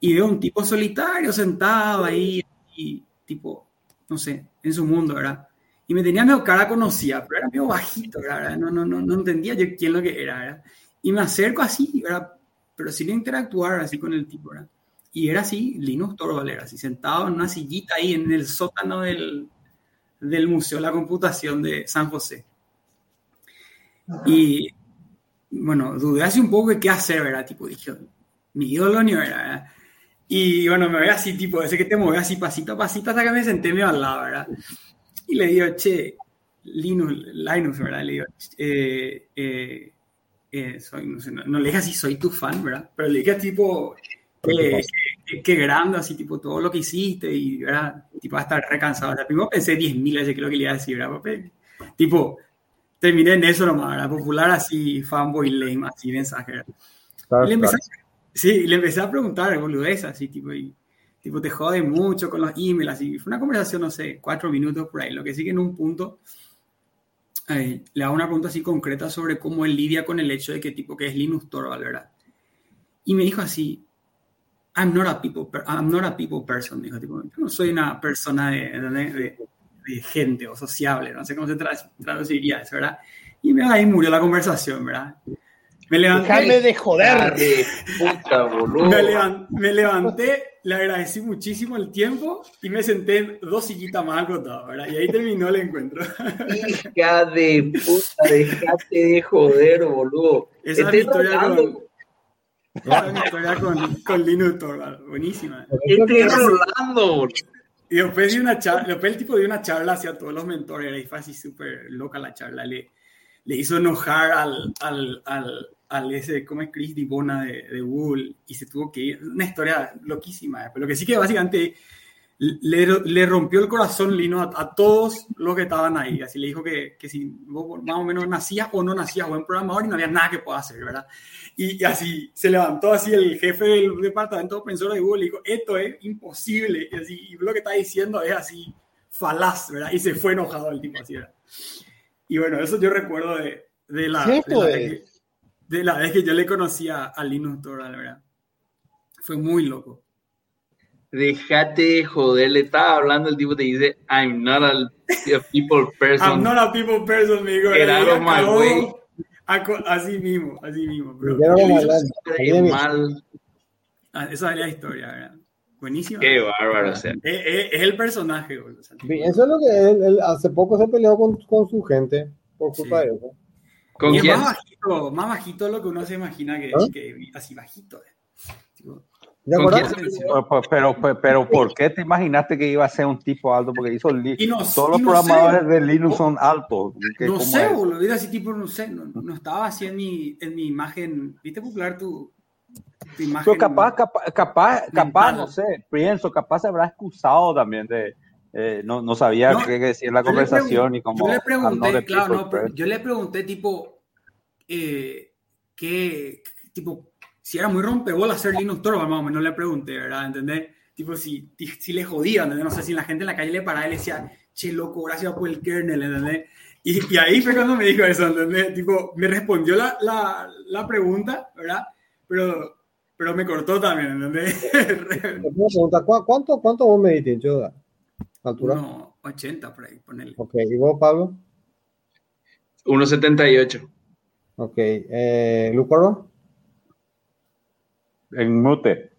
y veo un tipo solitario sentado ahí, y tipo, no sé, en su mundo, ¿verdad? Y me tenía medio cara conocida, pero era medio bajito, ¿verdad? No, no, no, no entendía yo quién lo que era, ¿verdad? Y me acerco así, ¿verdad? Pero sin interactuar así con el tipo, ¿verdad? Y era así, Linus Torvald era así, sentado en una sillita ahí en el sótano del, del Museo de la Computación de San José. Y bueno, dudé así un poco de qué hacer, ¿verdad? Tipo, dije, mi ídolo ni era, ¿verdad? Y bueno, me voy así, tipo, ese que te mueve así pasito a pasito hasta que me senté medio al lado, ¿verdad? Y le digo, che, Linus, Linus ¿verdad? Le digo, eh, eh, eh, soy, no, sé, no, no, le dije así, soy tu fan, ¿verdad? Pero le dije tipo, eh, qué, grande, así, tipo, todo lo que hiciste y, ¿verdad? Tipo, va a estar recansado. O sea, primero pensé 10.000 veces que lo que le iba a decir, ¿verdad? Papel? Tipo, terminé en eso nomás, ¿verdad? Popular así, fanboy lame, así, mensaje, ¿verdad? Claro, le empecé, claro. Sí, le empecé a preguntar, boludez, así, tipo, y, tipo, te jode mucho con los emails, así. Fue una conversación, no sé, cuatro minutos por ahí. Lo que sí que en un punto eh, le hago una pregunta así concreta sobre cómo él lidia con el hecho de que tipo que es Linus Torvald, ¿verdad? Y me dijo así, I'm not a people, I'm not a people person, dijo, tipo, yo no soy una persona de, de, de gente o sociable, no sé cómo se tra traduciría eso, ¿verdad? Y ahí murió la conversación, ¿verdad? Me levanté.
Déjame de joder.
de puta, boludo.
Me, levan- me levanté, le agradecí muchísimo el tiempo y me senté en dos sillitas más acotadas, ¿verdad? Y ahí terminó el encuentro.
Hija de puta, dejate de joder, boludo.
Esa es mi historia con, esa es mi historia con, con Linux Torvald. Buenísima.
estoy rolando, boludo.
Y después, de una charla, después el tipo dio una charla hacia todos los mentores, y fue así súper loca la charla. Le, le hizo enojar al, al, al, al ese, ¿cómo es Chris Dibona de, de Google? Y se tuvo que ir. Una historia loquísima. Pero lo que sí que básicamente le, le rompió el corazón Lino a, a todos los que estaban ahí. Así le dijo que, que si vos más o menos nacías o no nacías buen programador y no había nada que pueda hacer, ¿verdad? Y, y así se levantó así el jefe del departamento source de Google y dijo, esto es imposible. Y, así, y lo que está diciendo es así falaz, ¿verdad? Y se fue enojado el tipo así, ¿verdad? Y bueno, eso yo recuerdo de, de la, de, la vez que, de la vez que yo le conocía a Linus Torvald, ¿verdad? Fue muy loco.
Dejate de joder, le estaba hablando, el tipo te dice, I'm not a, a people person.
I'm not a people person, dijo.
Get out of my
Acabó
way.
a co- Así mismo, así mismo. bro.
Mal.
Ah, Esa es la historia, ¿verdad? Buenísimo.
Qué bárbaro, o sea.
Es, es- es el personaje, boludo. O sea, tipo-
Eso es lo que él, él hace poco se peleó con, con su gente por culpa
Sí.
de eso.
¿Con
y es
quién?
más bajito, más bajito de lo que uno se imagina que,
¿Ah?
que así bajito. eh. Tipo,
¿De
¿Con
acuerdo?
quién se peleó?
Pero, pero, pero, pero, ¿por qué te imaginaste que iba a ser un tipo alto? Porque hizo
no-
todos los
no
programadores
sé.
de Linux son altos. ¿Qué-
no
cómo
sé, boludo. Era así tipo, no sé, no, no estaba así en mi, en mi imagen. ¿Viste popular tu, tu imagen?
Pero capaz, capaz, capaz, capaz, no sé, pienso, capaz se habrá excusado también de, eh, no, no sabía
No,
qué decir en la conversación y como
Yo le pregunté, claro, pero yo le pregunté, tipo, eh, qué, tipo, si era muy rompebola hacer Linux Torvald, más o menos le pregunté, ¿verdad? ¿Entendés? Tipo, si, si le jodía, ¿entendés? No sé, si la gente en la calle le paraba y le decía, che, loco, gracias por el kernel, ¿entendés? Y, y ahí fue cuando me dijo eso, ¿entendés? Tipo, me respondió la, la, la pregunta, ¿verdad? Pero, pero me cortó también, ¿entendés?
Pregunta, ¿cu- ¿cuánto, cuánto vos medís, Tincho? ¿Altura?
no, 80 por ahí, ponele.
Ok, ¿y vos, Pablo?
1.78.
Ok, eh, ¿Lucoro?
En mute.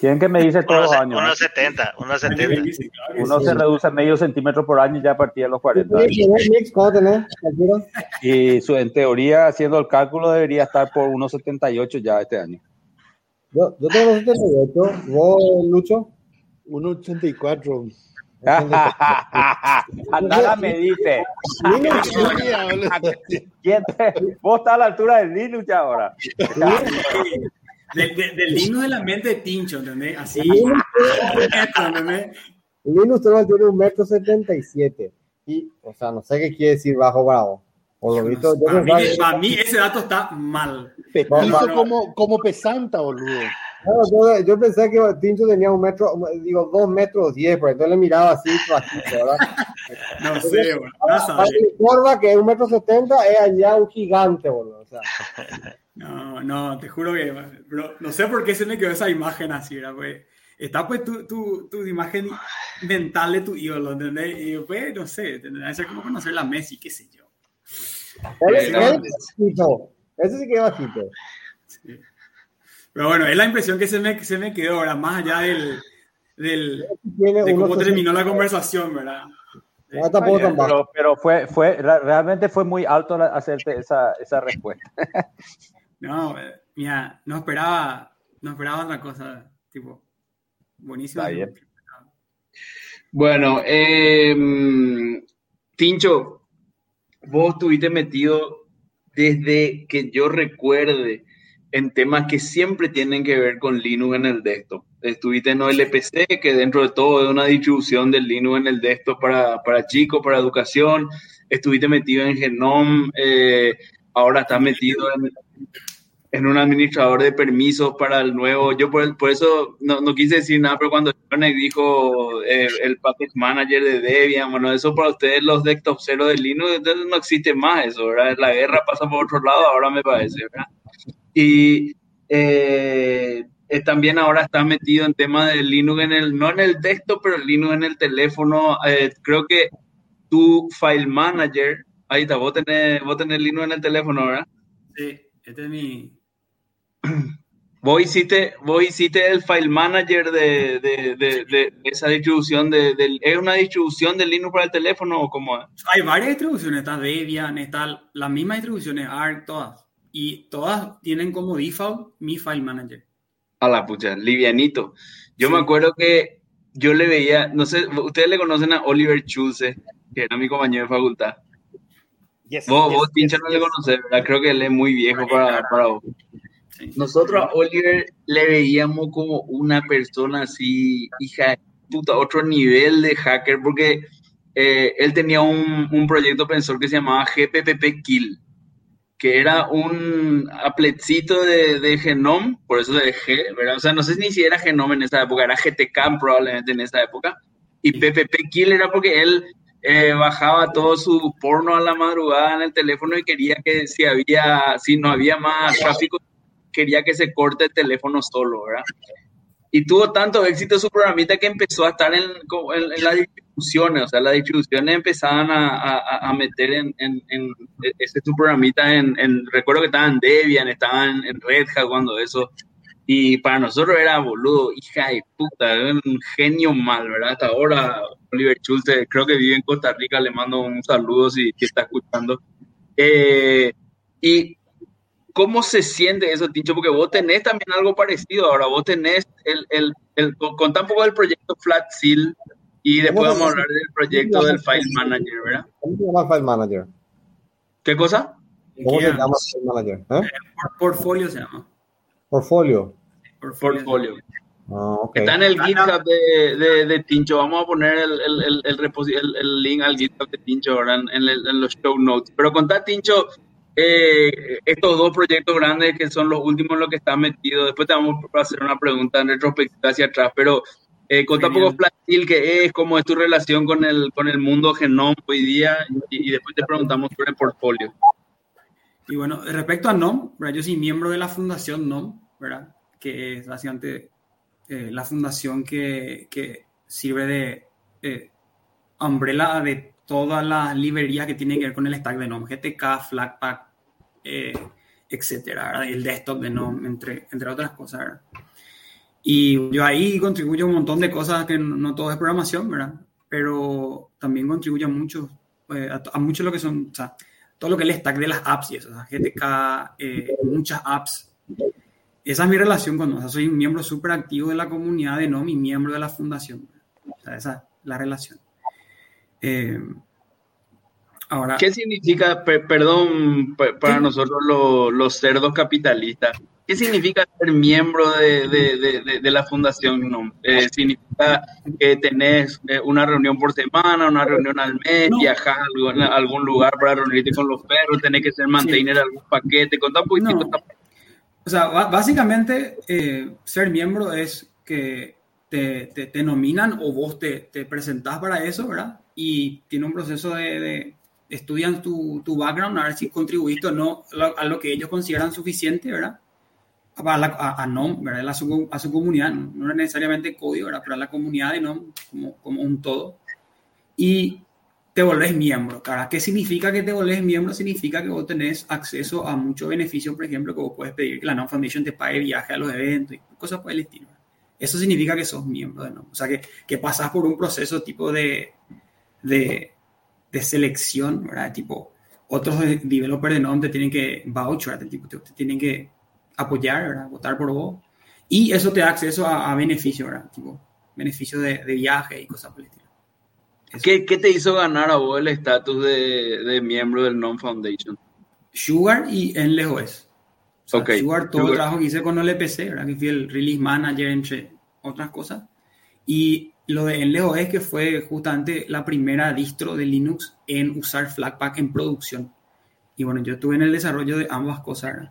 ¿Quién que me dice todos los años?
Unos 70, unos 70.
Sí, claro que
Uno se reduce medio centímetro por año y ya a partir de los 40 años.
Mix, ¿cuánto tenés? ¿Altura?
Y su, en teoría, haciendo el cálculo, debería estar por 1,78 ya este año.
Yo, yo tengo 78, vos, Lucho.
1.84.
Andala me dice,
Linux,
¿quién te- vos estás a la altura del Linux ya ahora.
De- de- del Linux de la mente de Tincho, ¿entendés? Así,
Linux, Torvald tiene un metro setenta y siete. Y, o sea, no sé qué quiere decir bajo bravo. Por lo visto, yo
Para mí, para ese dato está mal.
Petito
No, no.
como, como pesanta, boludo.
Claro, yo, yo pensé que Tincho tenía un metro, digo, dos metros diez, pero entonces le miraba así, bajito, ¿verdad?
No sé, boludo. No
Corva, que es un metro setenta, es allá un gigante, boludo. O sea,
No, no, te juro que bro, no sé por qué se me quedó esa imagen así, ¿verdad? Pues, está pues tu, tu, tu imagen mental de tu ídolo, ¿entendés? Y pues, no sé, tendrá que ser como conocer la Messi, qué sé yo.
Ese sí que es bajito.
Pero bueno, es la impresión que se me, se me quedó ahora, más allá del, del, de cómo terminó la conversación, ¿verdad?
No, tampoco.
Pero, pero fue, fue, realmente fue muy alto la- hacerte esa, esa respuesta.
No, mira, no esperaba, no esperaba otra cosa, tipo, buenísimo.
Está bien.
Bueno, eh, Tincho, vos estuviste metido desde que yo recuerde en temas que siempre tienen que ver con Linux en el desktop. Estuviste en OLPC, que dentro de todo es una distribución del Linux en el desktop para, para chicos, para educación. Estuviste metido en Genome, eh, ahora estás metido en, en un administrador de permisos para el nuevo. Yo por, eso no, no quise decir nada, pero cuando dijo eh, el package manager de Debian, bueno, eso para ustedes los desktop cero de Linux, entonces no existe más eso, ¿verdad? La guerra pasa por otro lado, ahora me parece, ¿verdad? Y eh, eh, también ahora estás metido en temas de Linux en el, no en el desktop, pero Linux en el teléfono. Eh, creo que tu file manager, ahí está, vos tenés, vos tenés Linux en el teléfono, ¿verdad?
Sí, este es mi.
Vos hiciste, vos hiciste el file manager de, de, de, de esa distribución de, ¿es una distribución de Linux para el teléfono o cómo es?
Hay varias distribuciones, está Debian, está las mismas distribuciones, ARC, todas. Y todas tienen como default mi file manager.
A la pucha, livianito. Yo me acuerdo que yo le veía, no sé, ustedes le conocen a Oliver Chuse, que era mi compañero de facultad. vos, vos Pincha, no le conoces, ¿verdad? Creo que él es muy viejo para, para vos. Nosotros a Oliver le veíamos como una persona así, hija de puta, otro nivel de hacker, porque eh, él tenía un, un proyecto pensor que se llamaba GPPP Kill que era un apletcito de, de Genome, por eso de G, ¿verdad? O sea, no sé ni si era Genome en esa época, era GTK probablemente en esa época. Y PPP Kill era porque él eh, bajaba todo su porno a la madrugada en el teléfono y quería que si había, si no había más tráfico, quería que se corte el teléfono solo, ¿verdad? y tuvo tanto éxito su programita que empezó a estar en, en, las distribuciones, o sea, las distribuciones empezaban a, a, meter en, en, ese su programita en, recuerdo que estaban en Debian, estaban en Red Hat cuando eso, y para nosotros era boludo, hija de puta, un genio mal, ¿verdad? Hasta ahora Oliver Schultz, creo que vive en Costa Rica, le mando un saludo si, si está escuchando. Eh, y ¿Cómo se siente eso, Tincho? Porque vos tenés también algo parecido. Ahora, vos tenés el, el, el contá un poco del proyecto Flat Seal y después vamos a hablar del proyecto del File Manager, ¿verdad?
¿Cómo se llama el File Manager?
¿Qué cosa?
¿Cómo se llama el File Manager? ¿Eh?
eh portfolio se llama.
Portfolio.
Portfolio.
Ah, okay.
Está en el GitHub de, de, de, Tincho. Vamos a poner el, el, el, el, link al GitHub de Tincho ahora en, en, los show notes. Pero contá, Tincho, eh, estos dos proyectos grandes que son los últimos en los que está metido. Después te vamos a hacer una pregunta en retrospectiva hacia atrás, pero eh, contá un poco Flatil qué es, cómo es tu relación con el, con el mundo Genome hoy día y, después te preguntamos sobre el portfolio.
Y bueno, respecto a NOM, yo soy miembro de la fundación NOM, ¿verdad? que es básicamente eh, la fundación que, que sirve de eh, umbrella de todas las librerías que tienen que ver con el stack de NOM, GTK, Flatpak, eh, etcétera, el desktop de NOM, entre, entre otras cosas. Y yo ahí contribuyo un montón de cosas que no, todo es programación, ¿verdad? Pero también contribuyo mucho, eh, a, mucho lo que son, o sea, todo lo que es el stack de las apps y eso, o sea, GTK, eh, muchas apps. Esa es mi relación con, o sea, soy un miembro súper activo de la comunidad de NOM y miembro de la fundación. O sea, esa es la relación. Eh, Ahora,
¿Qué significa, perdón, para nosotros los, cerdos capitalistas, qué significa ser miembro de, de, de, la fundación? ¿no? Eh, ¿Significa que tenés eh, una reunión por semana, una reunión al mes, viajar a algún, lugar para reunirte con los perros, tenés que ser mantener sí. algún paquete? Contá un poquito.
O sea, básicamente eh, ser miembro es que te, te, te, nominan o vos te, te presentás para eso, ¿verdad? Y tiene un proceso de estudian tu, tu, background, a ver si contribuiste o no a lo que ellos consideran suficiente, ¿verdad? A, la, a, NOM, ¿verdad? A su, a su comunidad, no, es necesariamente código, ¿verdad? Pero a la comunidad de NOM como, como un todo. Y te volvés miembro. ¿verdad? ¿Qué significa que te volvés miembro? Significa que vos tenés acceso a muchos beneficios, por ejemplo, que vos puedes pedir que la NOM Foundation te pague viaje a los eventos y cosas por el estilo. Eso significa que sos miembro de NOM. O sea, que, que pasas por un proceso tipo de, de de selección, ¿verdad? Tipo, otros developers de NOM te tienen que vouch, ¿verdad? Tipo, te, tienen que apoyar, ¿verdad? Votar por vos. Y eso te da acceso a, a beneficios, ¿verdad? Tipo, beneficios de, de, viaje y cosas por el estilo.
¿Qué, ¿Qué, te hizo ganar a vos el estatus de, de, miembro del NOM Foundation?
Sugar y Endless OS. O sea, okay. Sugar, todo Sugar. el trabajo que hice con LPC, ¿verdad? Que fui el release manager, entre otras cosas. Y lo de Enleo es que fue justamente la primera distro de Linux en usar Flatpak en producción. Y bueno, yo estuve en el desarrollo de ambas cosas.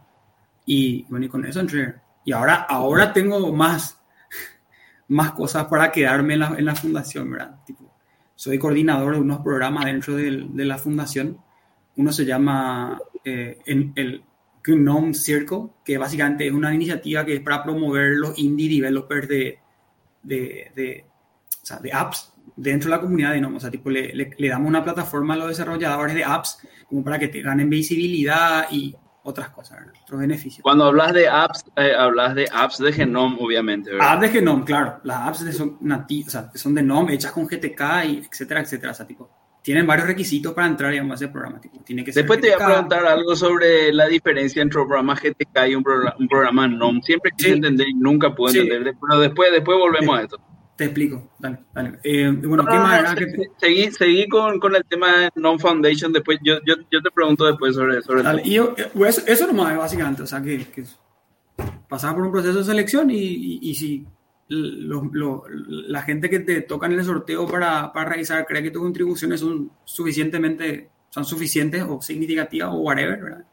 Y bueno, y con eso entré. Y ahora, ahora tengo más, más cosas para quedarme en la, en la fundación, ¿verdad? Tipo, soy coordinador de unos programas dentro de, la fundación. Uno se llama eh, el GNOME Circle, que básicamente es una iniciativa que es para promover los indie developers de, de, de o sea, de apps dentro de la comunidad de NOM. O sea, tipo, le, le, le, damos una plataforma a los desarrolladores de apps como para que te ganen visibilidad y, otras cosas, otros beneficios.
Cuando hablas de apps, eh, hablas de apps de Genome, obviamente.
¿verdad? Apps de Genome, claro. Las apps de son, o sea, son de GNOME, hechas con GTK, y etcétera, etcétera. O sea, tipo, tienen varios requisitos para entrar digamos, a ese programa. Tipo, tiene que
Después te voy a preguntar algo sobre la diferencia entre un programa GTK y un, programa, un programa GNOME. Siempre quise entender y nunca pude entender, pero después, después volvemos a esto.
Te explico, dale, dale. Eh, bueno, ¿qué más?
Seguí, seguí con, con, el tema de Non-Foundation, después yo, yo, yo, te pregunto después sobre, sobre
dale, y yo, eh, eso, eso nomás, básicamente, o sea, que, que pasaba por un proceso de selección y, y, y si lo, lo, la gente que te toca en el sorteo para, para revisar cree que tus contribuciones son suficientemente, son suficientes o significativas o whatever, ¿verdad?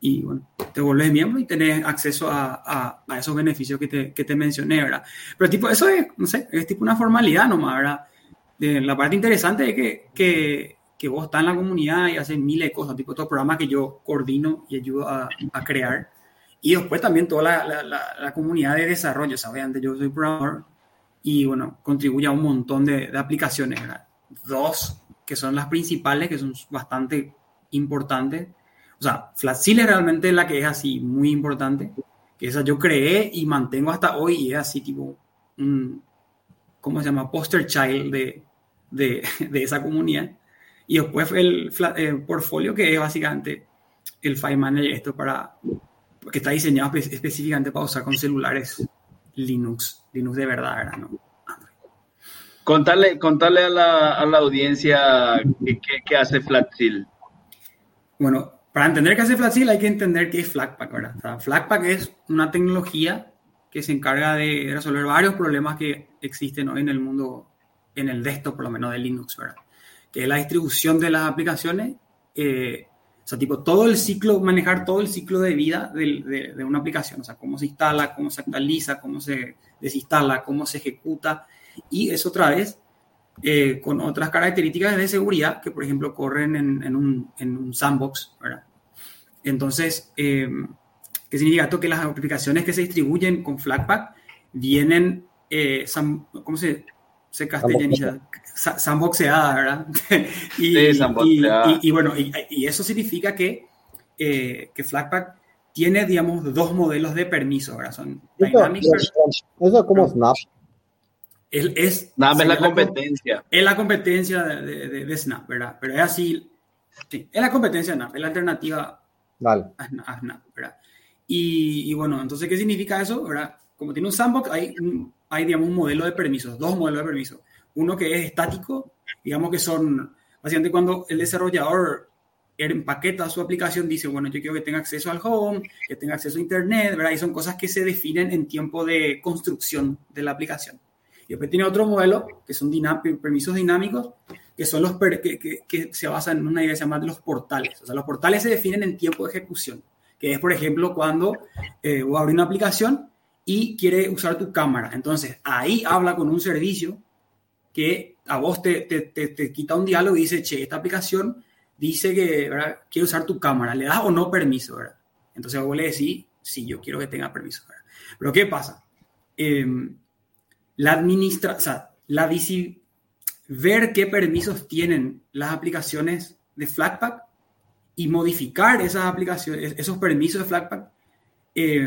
Y bueno, te vuelves miembro y tenés acceso a, a, a esos beneficios que te, que te, mencioné, ¿verdad? Pero tipo, eso es, no sé, es tipo una formalidad nomás, ¿verdad? De, la parte interesante es que, que, que, vos estás en la comunidad y haces miles de cosas, tipo estos programas que yo coordino y ayudo a, a crear. Y después también toda la, la, la, la comunidad de desarrollo, ¿sabes? Antes yo soy programador y bueno, contribuye a un montón de, de aplicaciones, ¿verdad? Dos, que son las principales, que son bastante importantes o sea, Flatsil es realmente la que es así muy importante, que esa yo creé y mantengo hasta hoy y es así tipo un, ¿cómo se llama? Poster child de, de, de esa comunidad. Y después el, el, portfolio que es básicamente el File Manager, esto para, que está diseñado específicamente para usar con celulares Linux, Linux de verdad, ¿verdad? ¿no?
Contarle, contarle a, la, a la audiencia qué, qué hace Flatsil.
Bueno, para entender qué hace Flatsil hay que entender qué es Flatpak, ¿verdad? O sea, Flatpak es una tecnología que se encarga de resolver varios problemas que existen hoy en el mundo, en el desktop por lo menos de Linux, ¿verdad? Que es la distribución de las aplicaciones, eh, o sea, tipo todo el ciclo, manejar todo el ciclo de vida de, una aplicación, o sea, cómo se instala, cómo se actualiza, cómo se desinstala, cómo se ejecuta, y eso otra vez eh, con otras características de seguridad que, por ejemplo, corren en, en, un, en un, sandbox, ¿verdad? Entonces, eh, ¿qué significa esto? Que las aplicaciones que se distribuyen con Flatpak vienen, eh, ¿cómo se, se castellaniza? Sandboxeadas, ¿verdad? y, sí, sandboxeada. y, y, bueno, y, eso significa que, eh, que Flatpak tiene, digamos, dos modelos de permiso, ¿verdad? Son
Dynamic Eso es como Snap.
Él es,
Snap es la competencia.
Es la competencia de, de, de, Snap, ¿verdad? Pero es así, sí, es la competencia de Snap, es la alternativa
vale.
a, a Snap, ¿verdad? Y, y, bueno, entonces, ¿qué significa eso? ¿verdad? Como tiene un sandbox, hay, un, hay, digamos, un modelo de permisos, dos modelos de permisos. Uno que es estático, digamos que son, básicamente cuando el desarrollador empaqueta su aplicación, dice, bueno, yo quiero que tenga acceso al home, que tenga acceso a internet, ¿verdad? Y son cosas que se definen en tiempo de construcción de la aplicación. Y después tiene otro modelo, que son permisos dinámicos, que son los que, que, que, se basan en una idea llamada los portales. O sea, los portales se definen en tiempo de ejecución, que es, por ejemplo, cuando eh, abrís una aplicación y quiere usar tu cámara. Entonces, ahí habla con un servicio que a vos te, te, te, te quita un diálogo y dice, che, esta aplicación dice que ¿verdad? quiere usar tu cámara, ¿le das o no permiso? ¿verdad? Entonces vos le decís, sí, yo quiero que tenga permiso. ¿verdad? Pero ¿qué pasa? Eh, la administra, o sea, la ver qué permisos tienen las aplicaciones de Flatpak y modificar esas aplicaciones, esos permisos de Flatpak, eh,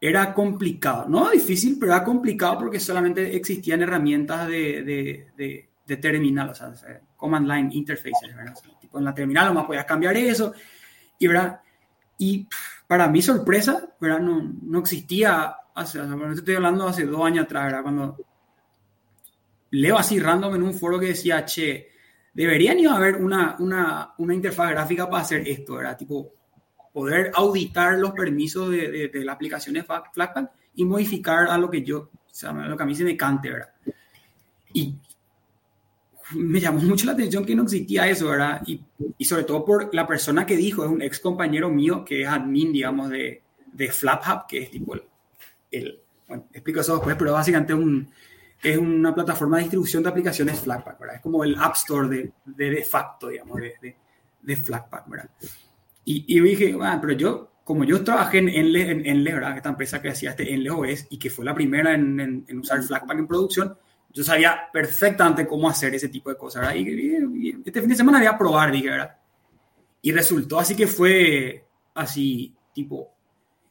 era complicado. No difícil, pero era complicado porque solamente existían herramientas de, de, de, de terminal, o sea, command line interfaces, ¿verdad? O sea, tipo en la terminal nomás podías cambiar eso, y, ¿verdad? Y para mi sorpresa, ¿verdad? No, no existía, hace, estoy hablando hace dos años atrás, ¿verdad? Cuando leo así random en un foro que decía, che, deberían ir a haber una, una, una interfaz gráfica para hacer esto, ¿verdad? Tipo, poder auditar los permisos de, de, de la aplicación de Flatpak y modificar a lo que yo, o sea, a lo que a mí se me cante, ¿verdad? Y me llamó mucho la atención que no existía eso, ¿verdad? Y, y sobre todo por la persona que dijo, es un ex compañero mío que es admin, digamos, de, de FlapHub, que es tipo el, explico eso después, pero básicamente es un, es una plataforma de distribución de aplicaciones Flatpak. Es como el App Store de, de, de facto, digamos, de, de, de Flatpak, ¿verdad? Y, y dije, ah, pero yo, como yo trabajé en Enle, en, ¿verdad? Esta empresa que hacía este Enle OS y que fue la primera en, en, en usar Flatpak en producción, yo sabía perfectamente cómo hacer ese tipo de cosas. Y, y, y este fin de semana había a probar, dije, ¿verdad? Y resultó así que fue así, tipo,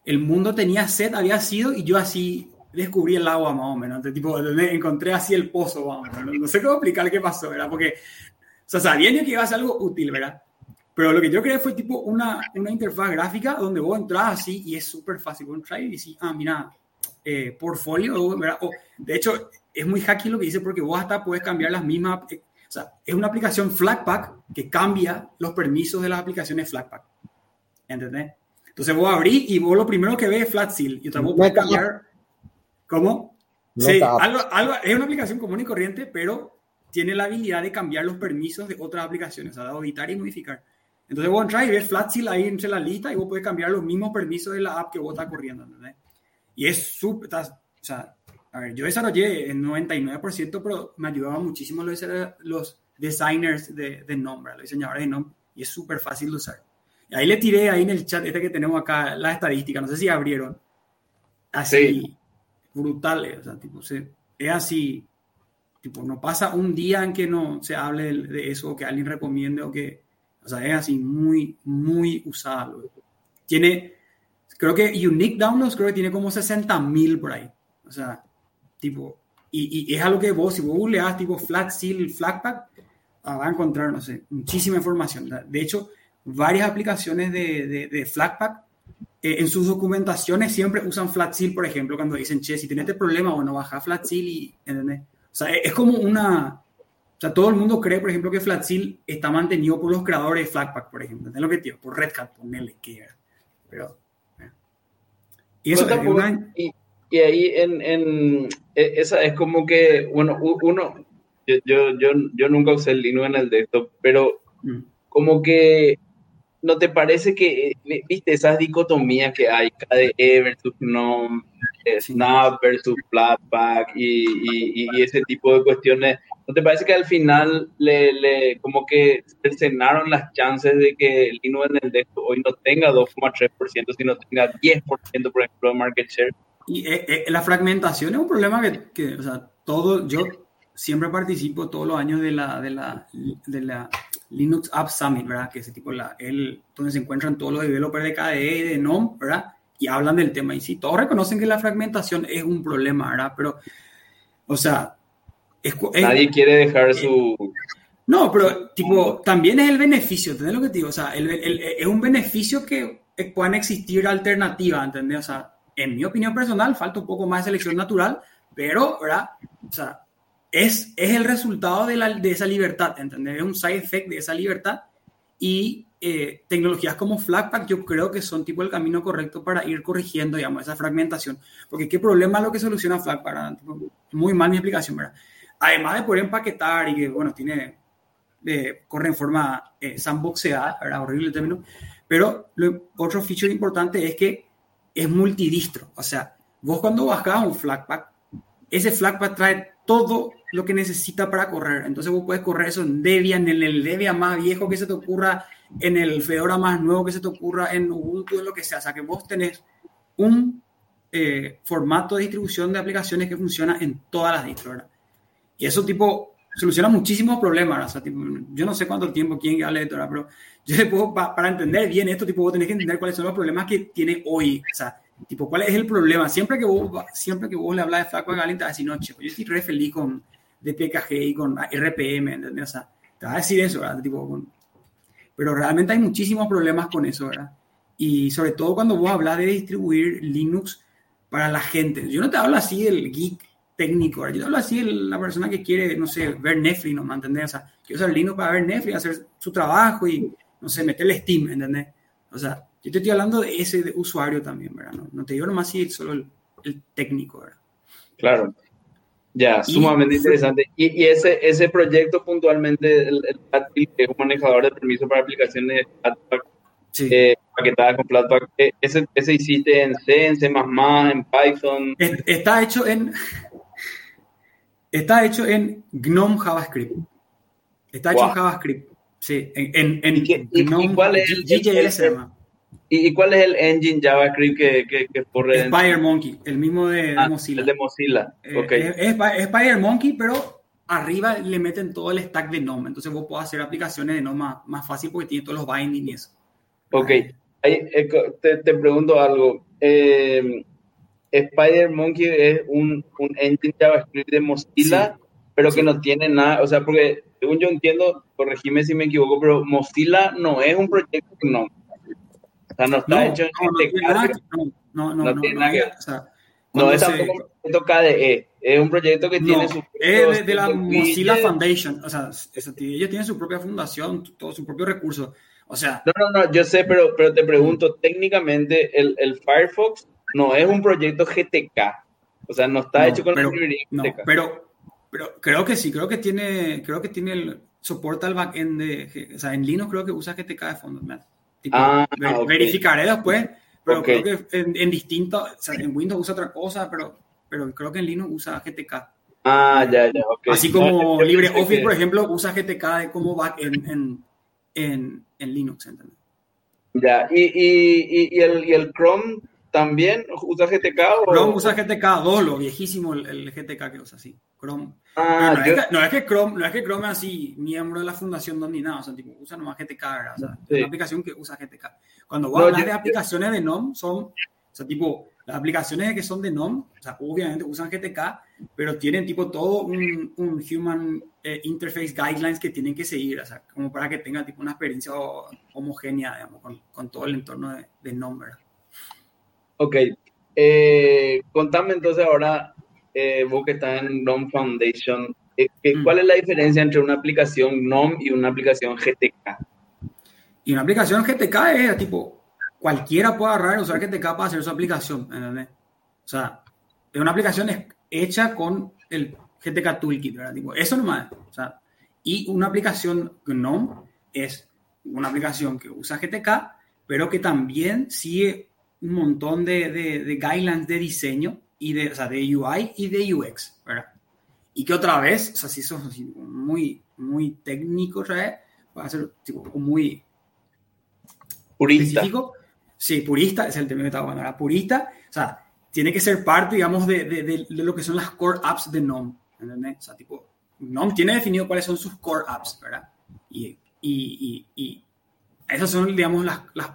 el mundo tenía sed, había sido, y yo así descubrí el agua más o menos. tipo, encontré así el pozo, vamos, no, no, sé cómo explicar qué pasó, ¿verdad? Porque, o sea, sabía que iba a ser algo útil, ¿verdad? Pero lo que yo creé fue tipo una, una interfaz gráfica donde vos entras así y es súper fácil. Vos entras y decís, ah, mira, eh, portfolio, ¿verdad? O, de hecho, es muy hacky lo que dice porque vos hasta puedes cambiar las mismas. Eh, o sea, es una aplicación Flatpak que cambia los permisos de las aplicaciones Flatpak. ¿Entendés? Entonces vos abrís y vos lo primero que ves es Flatseal. Y otra vos puedes cambiar. ¿Cómo? sí, algo, algo, es una aplicación común y corriente, pero tiene la habilidad de cambiar los permisos de otras aplicaciones, o sea, de editar y modificar. Entonces vos entras y ves Flatseal ahí entre la lista y vos puedes cambiar los mismos permisos de la app que vos estás corriendo. Y es súper, o sea, a ver, yo desarrollé en 99%, pero me ayudaban muchísimo los, los designers de, de nombre, los diseñadores de nombre, y es súper fácil de usar. Ahí le tiré ahí en el chat este que tenemos acá la estadística, no sé si abrieron. Así, brutales, o sea, tipo, se, es así, tipo, no pasa un día en que no se hable de, de eso, o que alguien recomiende, o que o sea, es así muy, muy usado. Tiene, creo que Unique Downloads, creo que tiene como 60 mil por ahí. O sea, tipo, y, y, es algo que vos, si vos googleas tipo Flat Seal, Flatpak, ah, va a encontrar, no sé, muchísima información. De hecho, varias aplicaciones de, de, de Flatpak eh, en sus documentaciones siempre usan Flat Seal, por ejemplo, cuando dicen, che, si tenés este problema, bueno, baja Flat Seal y, ¿entendés? O sea, es como una, o sea, todo el mundo cree, por ejemplo, que Flatseal está mantenido por los creadores de Flatpak, por ejemplo. Es lo que tío, por Red Hat, ponele que Pero.
Y eso y, y, ahí en, en, e, esa es como que, bueno, uno, yo, yo, yo nunca usé el Linux en el desktop, pero mm. como que ¿no te parece que, eh, viste, esas dicotomías que hay, KDE versus GNOME, eh, Snap versus Flatpak y, y, y, ese tipo de cuestiones, ¿no te parece que al final le, le como que cercenaron las chances de que Linux en el desktop hoy no tenga 2,3%, sino tenga 10%, por ejemplo, de market share?
Y eh, la fragmentación es un problema que, que, o sea, todo, yo siempre participo todos los años de la, de la, de la Linux App Summit, ¿verdad? Que es tipo la, el, donde se encuentran todos los developers de KDE y de NOM, ¿verdad? Y hablan del tema. Y sí, todos reconocen que la fragmentación es un problema, ¿verdad? Pero, o sea...
Nadie quiere dejar su...
No, pero tipo, también es el beneficio, ¿entendés lo que te digo? O sea, el, el, es un beneficio que puedan existir alternativas, ¿entendés? O sea, en mi opinión personal, falta un poco más de selección natural, pero, ¿verdad? O sea, es, es el resultado de, la, de esa libertad, ¿entendés? Es un side effect de esa libertad y eh, tecnologías como Flatpak yo creo que son tipo el camino correcto para ir corrigiendo, digamos, esa fragmentación. Porque qué problema es lo que soluciona Flatpak, muy mal mi explicación, ¿verdad? Además de poder empaquetar y que, bueno, tiene, eh, corre en forma eh, sandboxeada, ¿verdad? Horrible el término. Pero lo, otro feature importante es que es multidistro. O sea, vos cuando bajás un Flatpak, ese Flatpak trae todo lo que necesita para correr. Entonces vos puedes correr eso en Debian, en el Debian más viejo que se te ocurra, en el Fedora más nuevo que se te ocurra, en Ubuntu, en lo que sea. O sea, que vos tenés un eh, formato de distribución de aplicaciones que funciona en todas las distros. Y eso tipo soluciona muchísimos problemas. O sea, tipo, yo no sé cuánto tiempo quién hable de esto, pero yo puedo, para entender bien esto, tipo, vos tenés que entender cuáles son los problemas que tiene hoy. O sea, tipo, ¿cuál es el problema? Siempre que vos, siempre que vos le hablas de Flaco a alguien, te va a decir, no, chico, yo estoy re feliz con de PKG y con RPM, ¿entendés? O sea, te va a decir eso, ¿verdad? Tipo, pero realmente hay muchísimos problemas con eso, ¿verdad? Y sobre todo cuando vos hablas de distribuir Linux para la gente. Yo no te hablo así del geek técnico, ¿verdad? yo te hablo así de la persona que quiere, no sé, ver Netflix, ¿no? ¿entendés? O sea, quiero usar Linux para ver Netflix, hacer su trabajo y, no sé, meterle Steam, ¿entendés? O sea, yo te estoy hablando de ese usuario también, ¿verdad? No, no te digo nomás si solo el, el técnico, ¿verdad?
Claro. Ya, sumamente interesante. Y, y, ese, ese proyecto puntualmente, el, el que es un manejador de permiso para aplicaciones de sí. eh, paquetada con Flatpak, eh, ese, ese hiciste en C, en C++, en Python.
Está hecho en... Está hecho en GNOME JavaScript. Está hecho wow. en JavaScript. Sí, en, en, en
¿Y, GNOME ¿y cuál es GJS el, ¿Y, cuál es el engine JavaScript que, que, que corre?
Spider Monkey, el mismo de,
ah,
Mozilla.
El de Mozilla,
eh, okay. Es, es, es Spider Monkey, pero arriba le meten todo el stack de GNOME. Entonces vos podés hacer aplicaciones de GNOME más, más fácil porque tiene todos los bindings y eso.
Ok. eh, te, te, pregunto algo. Eh, Spider Monkey es un, un engine JavaScript de Mozilla, pero que no tiene nada, o sea, porque según yo entiendo, corregime si me equivoco, pero Mozilla no es un proyecto no. O sea, no está hecho en
no, no, no, no,
tiene nada que, o sea, no es tampoco un proyecto KDE, es un proyecto que tiene su
es de, la Mozilla Foundation, o sea, ellos tienen su propia fundación, todo su propio recurso. O sea,
no, no, no, yo sé, pero, pero te pregunto, técnicamente el, el Firefox no es un proyecto GTK. O sea, no está hecho con
pero, la librería GTK. pero, pero creo que sí, creo que tiene, creo que tiene el, soporta el backend de, o sea, en Linux creo que usa GTK de fondo. Tipo, ah, Verificaré después, pero creo que en, en distinto, o sea, en Windows usa otra cosa, pero, pero creo que en Linux usa GTK.
Ah, ya, ya, ok.
Así como LibreOffice, por ejemplo, usa GTK como backend en, en, en Linux, ¿entendés?
Ya, y, y, y, el, y el Chrome también usa GTK o...
Chrome usa GTK 2, lo viejísimo el, GTK que usa así, Chrome. Ah, no, es que, no, es que, Chrome, no es que Chrome es así, miembro de la fundación ni nada, o sea, tipo, usa nomás GTK, O sea, es una aplicación que usa GTK. Cuando vos hablas de aplicaciones de NOM, son, o sea, tipo, las aplicaciones que son de NOM, o sea, obviamente usan GTK, pero tienen tipo todo un, un Human eh, Interface Guidelines que tienen que seguir, o sea, como para que tenga tipo una experiencia homogénea, digamos, con, con todo el entorno de, de NOM, ¿verdad?
Ok. Eh, contame entonces ahora, eh, vos que estás en NOM Foundation, eh, mm. ¿cuál es la diferencia entre una aplicación NOM y una aplicación GTK?
Y una aplicación GTK es tipo, cualquiera puede agarrar y usar GTK para hacer su aplicación, ¿entendés? O sea, es una aplicación hecha con el GTK Toolkit, ¿verdad? Tipo, eso nomás. O sea, y una aplicación GNOME es una aplicación que usa GTK, pero que también sigue un montón de, de, de, guidelines de diseño y de, o sea, de UI y de UX, ¿verdad? Y que otra vez, o sea, si son muy, muy técnicos, ¿verdad? Va a ser tipo, muy
purista.
Específico. Sí, purista, es el término que estaba hablando, Purista, o sea, tiene que ser parte, digamos, de, de, de, lo que son las core apps de NOM, ¿entendés? O sea, tipo, NOM tiene definido cuáles son sus core apps, ¿verdad? Y, y, y, y esas son, digamos, las, las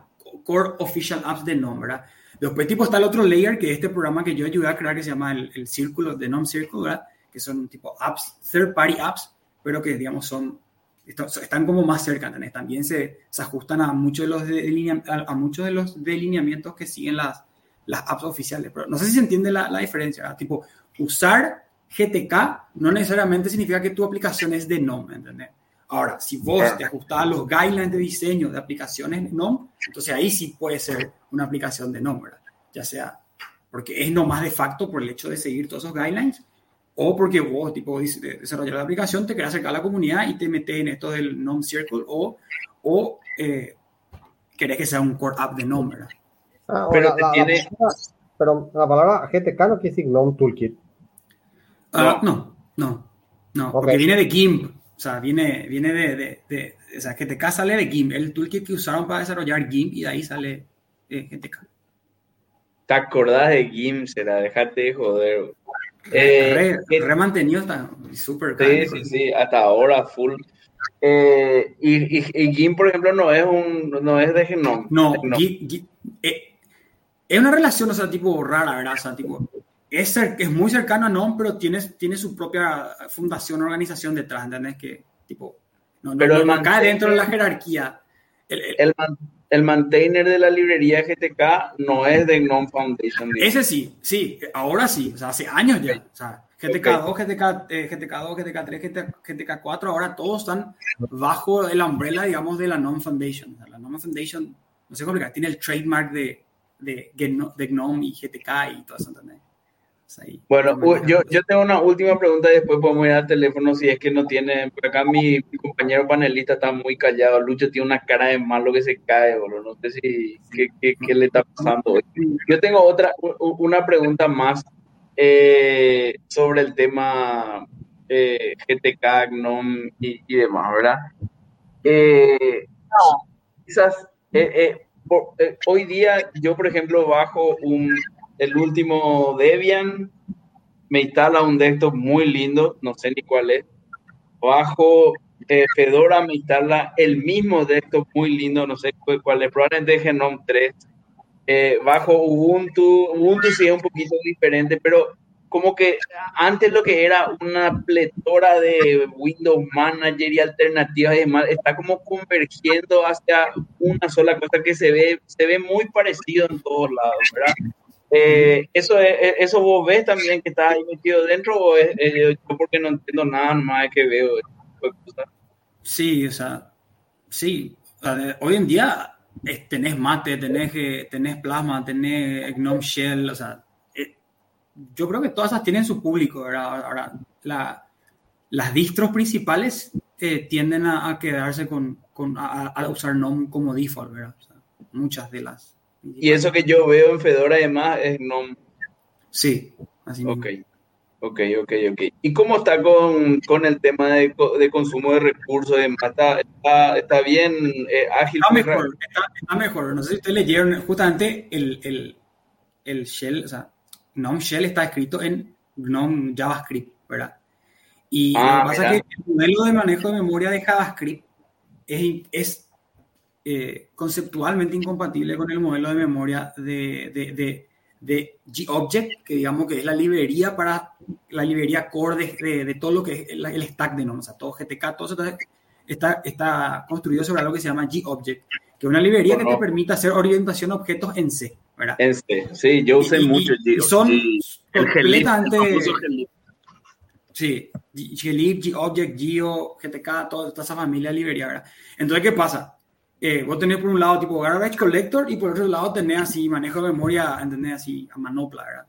Core Official Apps de NOM, ¿verdad? Después tipo está el otro layer, que es este programa que yo ayudé a crear, que se llama el, el círculo de NOM Circle, ¿verdad? Que son tipo apps, third party apps, pero que digamos son, están como más cerca, ¿entendés? También se, se ajustan a muchos de los, delineamientos, a, muchos de los delineamientos que siguen las, las apps oficiales. Pero no sé si se entiende la, la diferencia, ¿verdad? Tipo, usar GTK no necesariamente significa que tu aplicación es de NOM, ¿entendés? Ahora, si vos te ajustás a los guidelines de diseño de aplicaciones NOM, entonces ahí sí puede ser una aplicación de NOM, ¿verdad? Ya sea porque es nomás de facto por el hecho de seguir todos esos guidelines, o porque vos, tipo, desarrollar la aplicación, te querés acercar a la comunidad y te metes en esto del NOM Circle, o, o eh, querés que sea un core app de NOM, ¿verdad?
Ah, pero, la, tiene... pero la palabra GTK no quiere decir NOM Toolkit.
Uh, no, no, no, porque viene de GIMP. O sea, viene, viene de, de, de, o sea, GTK sale de GIMP, el toolkit que usaron para desarrollar GIMP y de ahí sale eh, GTK.
¿Te acordás de GIMP? Será, dejate de joder.
Eh, re, mantenido está súper
Sí, sí, sí, hasta ahora full. Eh, y, y, y, GIMP, por ejemplo, no es un, no es de Genome.
No, GIMP, eh, es una relación, o sea, tipo rara, ¿verdad? O sea, tipo, es, es muy cercano a NOM, pero tiene, tiene su propia fundación, organización detrás, ¿entendés? Que, tipo, no, pero no, acá dentro de la jerarquía.
El, el, el, maintainer de la librería GTK no es de GNOME Foundation.
Ese sí, sí, ahora sí, o sea, hace años ya. O sea, GTK 2, GTK, eh, GTK 2, GTK 3, GTK 4, ahora todos están bajo el umbrella, digamos, de la GNOME Foundation. O sea, la GNOME Foundation, no sé cómo explicar, tiene el trademark de, de, de GNOME y GTK y todo eso, ¿entendés?
Bueno, yo, yo tengo una última pregunta y después podemos ir al teléfono si es que no tiene. Por acá mi, compañero panelista está muy callado. Lucho tiene una cara de malo que se cae, boludo. No sé si qué, qué, le está pasando. Yo tengo otra, una pregunta más eh, sobre el tema eh, GTK, GNOM y, y, demás, ¿verdad? Eh, quizás hoy día yo, por ejemplo, bajo un el último Debian, me instala un desktop muy lindo, no sé ni cuál es. Bajo eh, Fedora me instala el mismo desktop muy lindo, no sé cuál es, probablemente Genome 3. Eh, bajo Ubuntu, Ubuntu sí es un poquito diferente, pero como que antes lo que era una pletora de Windows Manager y alternativas y demás, está como convergiendo hacia una sola cosa que se ve, se ve muy parecido en todos lados, ¿verdad? Eh, eso, eso vos ves también que está ahí metido dentro o es, yo porque no entiendo nada más que veo.
Sí, o sea, sí. Hoy en día tenés mate, tenés, eh, tenés plasma, tenés GNOME Shell, o sea, yo creo que todas esas tienen su público. Ahora, la, las distros principales eh, tienden a, quedarse con, con a, usar GNOME como default, ¿verdad? muchas de las.
Y eso que yo veo en Fedora además es GNOME.
Sí,
así Ok, ok, ok, ok. ¿Y cómo está con, con el tema de, de, consumo de recursos? ¿Está, está, está bien eh, ágil?
Está mejor, está, mejor. No sé si ustedes leyeron justamente el, el, el shell, o sea, GNOME Shell está escrito en GNOME JavaScript, ¿verdad? Y lo que ah, pasa es que el modelo de manejo de memoria de JavaScript es, es eh, conceptualmente incompatible con el modelo de memoria de, de, de, de GObject, que digamos que es la librería para la librería core de, todo lo que es el, stack de GNOME, o sea, todo GTK, todo eso está, está construido sobre algo que se llama GObject, que es una librería que te permite hacer orientación a objetos en C. ¿verdad?
Este, sí, yo usé mucho
el Son completamente... Sí, glib, G-Object, Geo, GTK, toda, esa familia de librería, ¿verdad? Entonces, ¿qué pasa? Eh, vos tenés por un lado tipo garbage collector y por otro lado tenés así manejo de memoria, ¿entendés? Así a manopla, ¿verdad?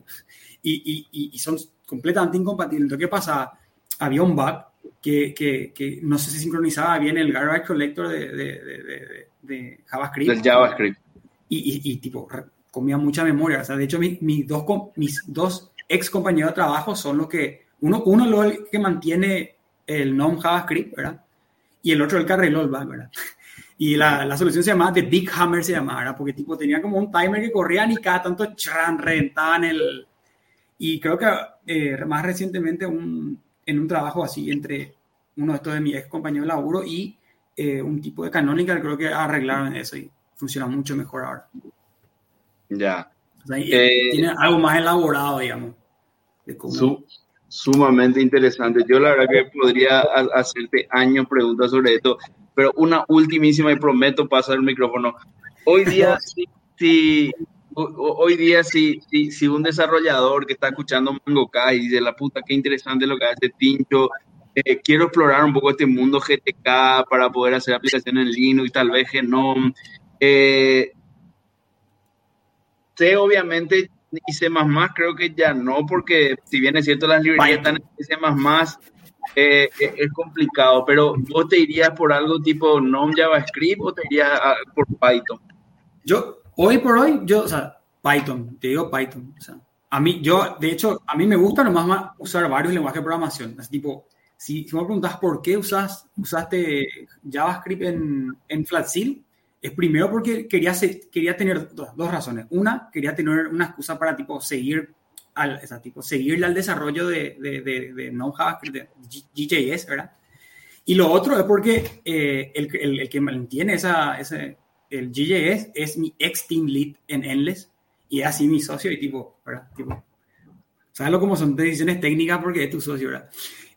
Y, y, y, son completamente incompatibles. Entonces, ¿qué pasa? Había un bug que, que, que no sé si sincronizaba bien el garbage collector de, de, de, de JavaScript.
Del JavaScript.
Y, y, tipo, comía mucha memoria. O sea, de hecho, mis, dos, mis dos ex compañeros de trabajo son los que, uno, uno lo que mantiene el NOM JavaScript, ¿verdad? Y el otro el que arregló el bug, ¿verdad? Y la, la, solución se llamaba The Big Hammer, se llamaba, ¿verdad? Porque tipo tenía como un timer que corría y cada tanto chan, reventaban el... Y creo que eh, más recientemente un, en un trabajo así entre uno de estos de mis ex compañeros de laburo y eh, un tipo de Canonical, creo que arreglaron eso y funciona mucho mejor ahora.
Ya.
Eh, tiene algo más elaborado, digamos.
sumamente interesante. Yo la verdad que podría hacerte años preguntas sobre esto, pero una ultimísima y prometo pasar el micrófono. Hoy día, si, hoy día si, si, un desarrollador que está escuchando Mango y dice la puta, qué interesante lo que hace Tincho, eh, quiero explorar un poco este mundo GTK para poder hacer aplicaciones en Linux y tal vez Genome. Eh, C obviamente y C++ creo que ya no, porque si bien es cierto las librerías están en C++, eh, eh, es complicado, pero vos te irías por algo tipo non JavaScript o te irías por Python?
Yo, hoy por hoy, yo, o sea, Python, te digo Python. O sea, a mí, yo, de hecho, a mí me gusta nomás más usar varios lenguajes de programación. Es tipo, si, si me preguntas por qué usas, usaste JavaScript en, en Flatsil, es primero porque quería, quería tener dos, razones. Una, quería tener una excusa para tipo seguir al, esa, tipo, seguirle al desarrollo de, de, de, de no JavaScript, de GJS, ¿verdad? Y lo otro es porque eh, el, el, el, que mantiene esa, ese, el GJS es mi ex team lead en Endless y es así mi socio y tipo, ¿verdad? Tipo, ¿sabes cómo son decisiones técnicas porque es tu socio, ¿verdad?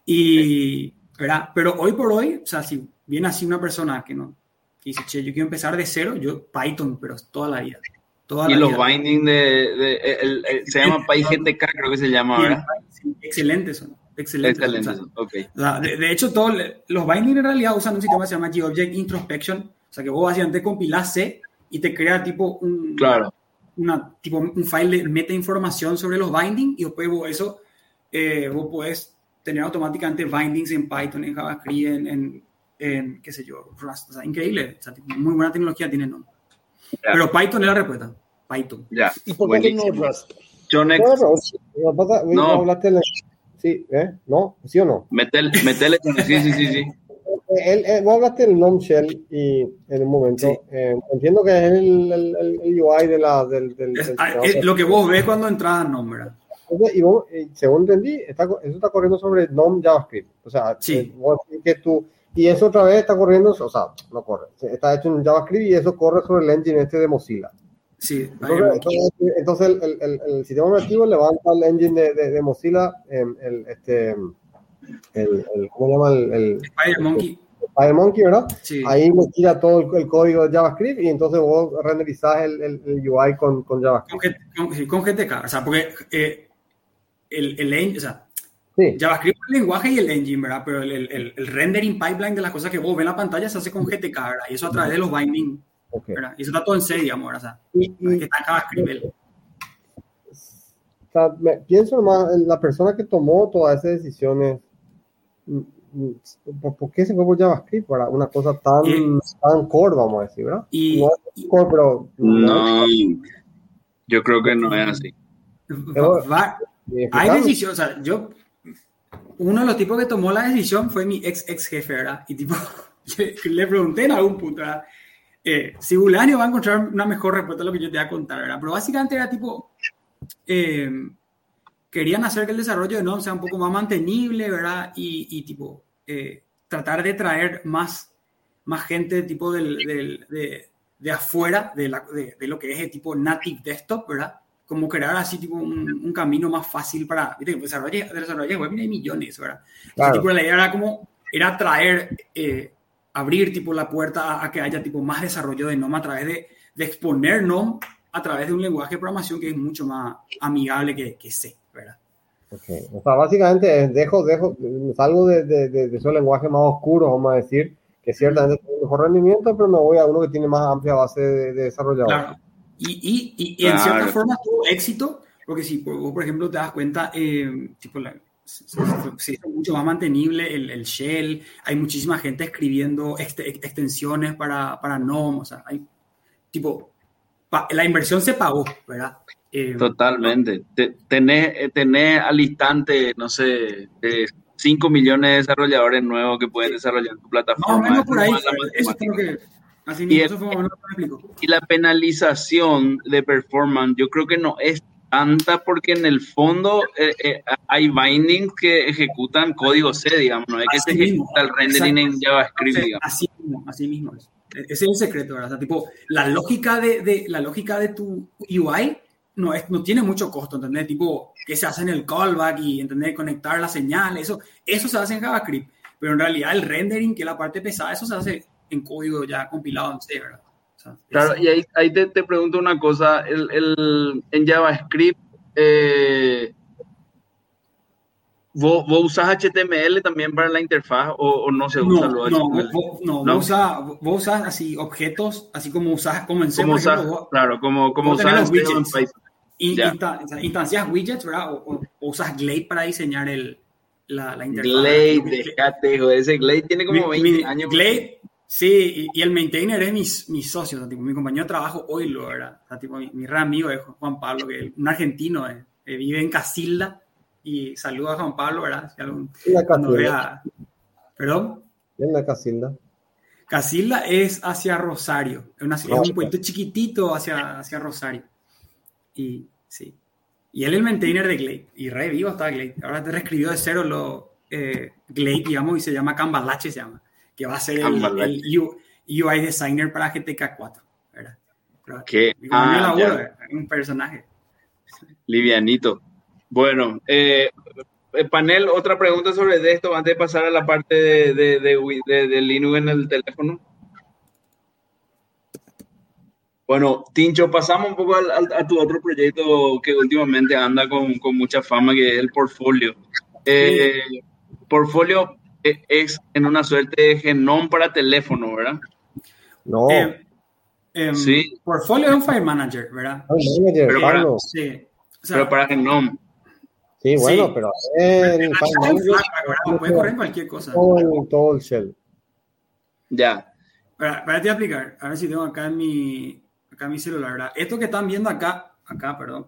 Y, ¿verdad? Pero hoy por hoy, o sea, si viene así una persona que no, dice, che, yo quiero empezar de cero, yo Python, pero toda la vida.
Toda y los bindings de, se llama PyGTK, creo que se llama, ¿verdad?
Sí, excelentes son. Excelentes.
Excelente,
de, hecho, todos los bindings en realidad usan un sistema que se llama GObject Introspection, o sea que vos básicamente compilás C y te crea tipo un,
claro.
una, tipo un file de meta información sobre los bindings y después vos eso, eh, vos puedes tener automáticamente bindings en Python, en JavaScript, en, en en, qué sé yo, Rust. O sea, increíble. O sea, muy buena tecnología tiene ¿no? Pero Python es la respuesta. Python.
Ya.
¿Y por qué no Rust?
John X.
No, hablaste Sí, ¿eh? ¿No? ¿Sí o no?
Metele, metele sí, sí, sí, sí.
El, el, vos hablaste del NOM Shell y en un momento eh, entiendo que es el, el, el, UI de la, del, del,
es, del ah, es lo que vos ves cuando entras a NOM, ¿verdad?
Y vos, según entendí, está, eso está corriendo sobre NOM JavaScript. O sea,
sí.
vos que tú Y eso otra vez está corriendo, o sea, no corre, está hecho en JavaScript y eso corre sobre el engine este de Mozilla.
Sí,
entonces, entonces el, el, el, sistema operativo levanta el engine de, de, de Mozilla, el, este, el, ¿cómo se llama? El,
SpiderMonkey.
SpiderMonkey, ¿verdad?
Sí.
Ahí le tira todo el, código de JavaScript y entonces vos renderizás el, UI con, con JavaScript.
Con, con, con, GTK, o sea, porque eh, el, el engine, o sea,
Sí.
JavaScript es el lenguaje y el engine, ¿verdad? Pero el, el, el, rendering pipeline de las cosas que vos ves en la pantalla se hace con GTK, ¿verdad? Y eso a través de los binding,
Okay.
¿verdad? Y eso está todo en C, digamos, ¿verdad? O sea,
Y, y-
que está en JavaScript. el-
o sea, me- pienso más en la persona que tomó todas esas decisiones. ¿Por, por qué se fue por JavaScript? Para una cosa tan,
Y-
tan core, vamos a decir, ¿verdad?
Y,
No es core, pero.
No, yo creo que no es así.
Pero-
va-
y
hay decisiones, o sea, yo, uno de los tipos que tomó la decisión fue mi ex ex jefe, ¿verdad? Y tipo, le, pregunté en algún punto, ¿verdad? Eh, si Bulanio va a encontrar una mejor respuesta a lo que yo te voy a contar, ¿verdad? Pero básicamente era tipo, eh, querían hacer que el desarrollo de NOM sea un poco más mantenible, ¿verdad? Y, y tipo, eh, tratar de traer más, más gente tipo del, del- de, de afuera de, la- de, de lo que es el tipo native desktop, ¿verdad? Como crear así tipo un, un camino más fácil para, viste, desarrollo, de desarrollo de web hay millones, ¿verdad? Entonces,
Claro.
tipo, la idea era como, era traer, eh, abrir tipo la puerta a, a que haya tipo más desarrollo de NOM a través de, de exponer NOM a través de un lenguaje de programación que es mucho más amigable que, que C, ¿verdad?
Ok, O sea, básicamente dejo, dejo, salgo de, de, de, de esos lenguajes más oscuros, vamos a decir, que ciertamente tiene mejor rendimiento, pero me voy a uno que tiene más amplia base de, de desarrolladores.
Claro. Y, y, y, y en
Claro.
cierta forma tuvo éxito, porque si vos, por ejemplo, te das cuenta, eh, tipo, la- se, hizo mucho más mantenible el, el shell, hay muchísima gente escribiendo extensiones para, para NOM, o sea, hay, tipo, la inversión se pagó, ¿verdad? Eh,
Totalmente. Te- tenés, eh, tenés al instante, no sé, 5 millones de desarrolladores nuevos que pueden desarrollar tu plataforma.
menos por ahí,
Eso es
lo que, así mismo,
Y
eso fue
y la penalización de performance yo creo que no es tanta porque en el fondo eh, eh, hay bindings que ejecutan código C, digamos, no es que se
mismo,
ejecuta el rendering en. JavaScript, digamos.
así mismo, así mismo es. E-, Ese es el secreto, ¿verdad? O sea, tipo, la lógica de, de- la lógica de tu UI no, es, no tiene mucho costo, ¿entendés? Tipo, que se hace en el callback y, ¿entendés? Conectar la señal, eso, eso se hace en JavaScript. Pero en realidad el rendering, que es la parte pesada, eso se hace en código ya compilado en C, ¿verdad? O sea,
Claro,
es-
y ahí, ahí te, te pregunto una cosa, el, el- en JavaScript, eh, ¿vos, vos usas HTML también para la interfaz o, o no se usa
no,
lo
no,
HTML?
vos, no,
¿No?
Vos, usas, vos usas así objetos, así como usas, como en C,
Claro, como, como
insta- o sea, instancias widgets, ¿verdad? O, o- o usas Glade para diseñar el, la, la interfaz.
Glade, dejate, hijo, ese Glade tiene como
mi-
20
mi-
años.
Glade, sí, y, y el maintainer es mi, mi socio, o sea, tipo, mi compañero de trabajo hoy lo, ¿verdad? O sea, tipo, mi, mi re amigo es Juan Pablo, que es un argentino, eh, que vive en Casilda, y saluda a Juan Pablo, ¿verdad? Si algún-
En la Casilda.
vea, perdón.
En la Casilda.
Casilda es hacia Rosario, es, una- es
Ah,
un puente chiquitito hacia, hacia Rosario. Y sí. Y él es el maintainer de Glade. Y re vivo está Glade. Ahora te reescribió de cero lo eh, Glade, digamos, y se llama Cambalache, se llama. Que va a ser el,
Cambalache.
el UI designer para GTK 4. ¿verdad? Compañero
Ah,
laburo, un personaje.
Livianito. Bueno, eh, eh, panel, otra pregunta sobre esto antes de pasar a la parte de, de, Linux en el teléfono. Bueno, Tincho, pasamos un poco al- al- a tu otro proyecto que últimamente anda con, con mucha fama, que es el portfolio. Eh, Portfolio es en una suerte de genón para teléfono, ¿verdad?
No.
Eh, em,
Sí.
Portfolio es un File Manager, ¿verdad?
Manager,
pero para-.
Sí. O sea,
Pero para genón.
Sí, bueno,
Sí.
pero File Manager,
¿verdad? Puede correr en cualquier cosa.
todo, el- todo el shell.
Ya.
Para, para te explicar, a ver si tengo acá en mi, acá en mi celular, ¿verdad? Esto que están viendo acá, acá, perdón,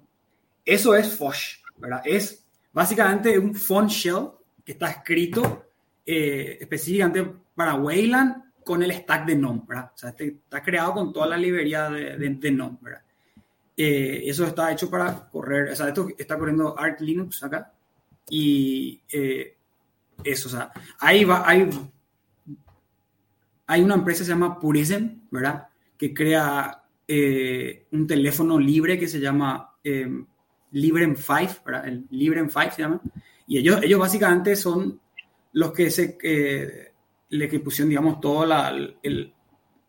eso es Fosh, ¿verdad? Es básicamente un font shell que está escrito eh, específicamente para Wayland con el stack de NOM, ¿verdad? O sea, este está creado con toda la librería de, de, de. Eh, eso está hecho para correr, o sea, esto está corriendo Arch Linux acá y eh, eso, o sea, ahí va, hay hay una empresa que se llama Purism, ¿verdad? Que crea un teléfono libre que se llama Librem 5, ¿verdad? El Librem 5 se llama. Y ellos, ellos básicamente son los que se eh, le que pusieron, digamos, todo la, el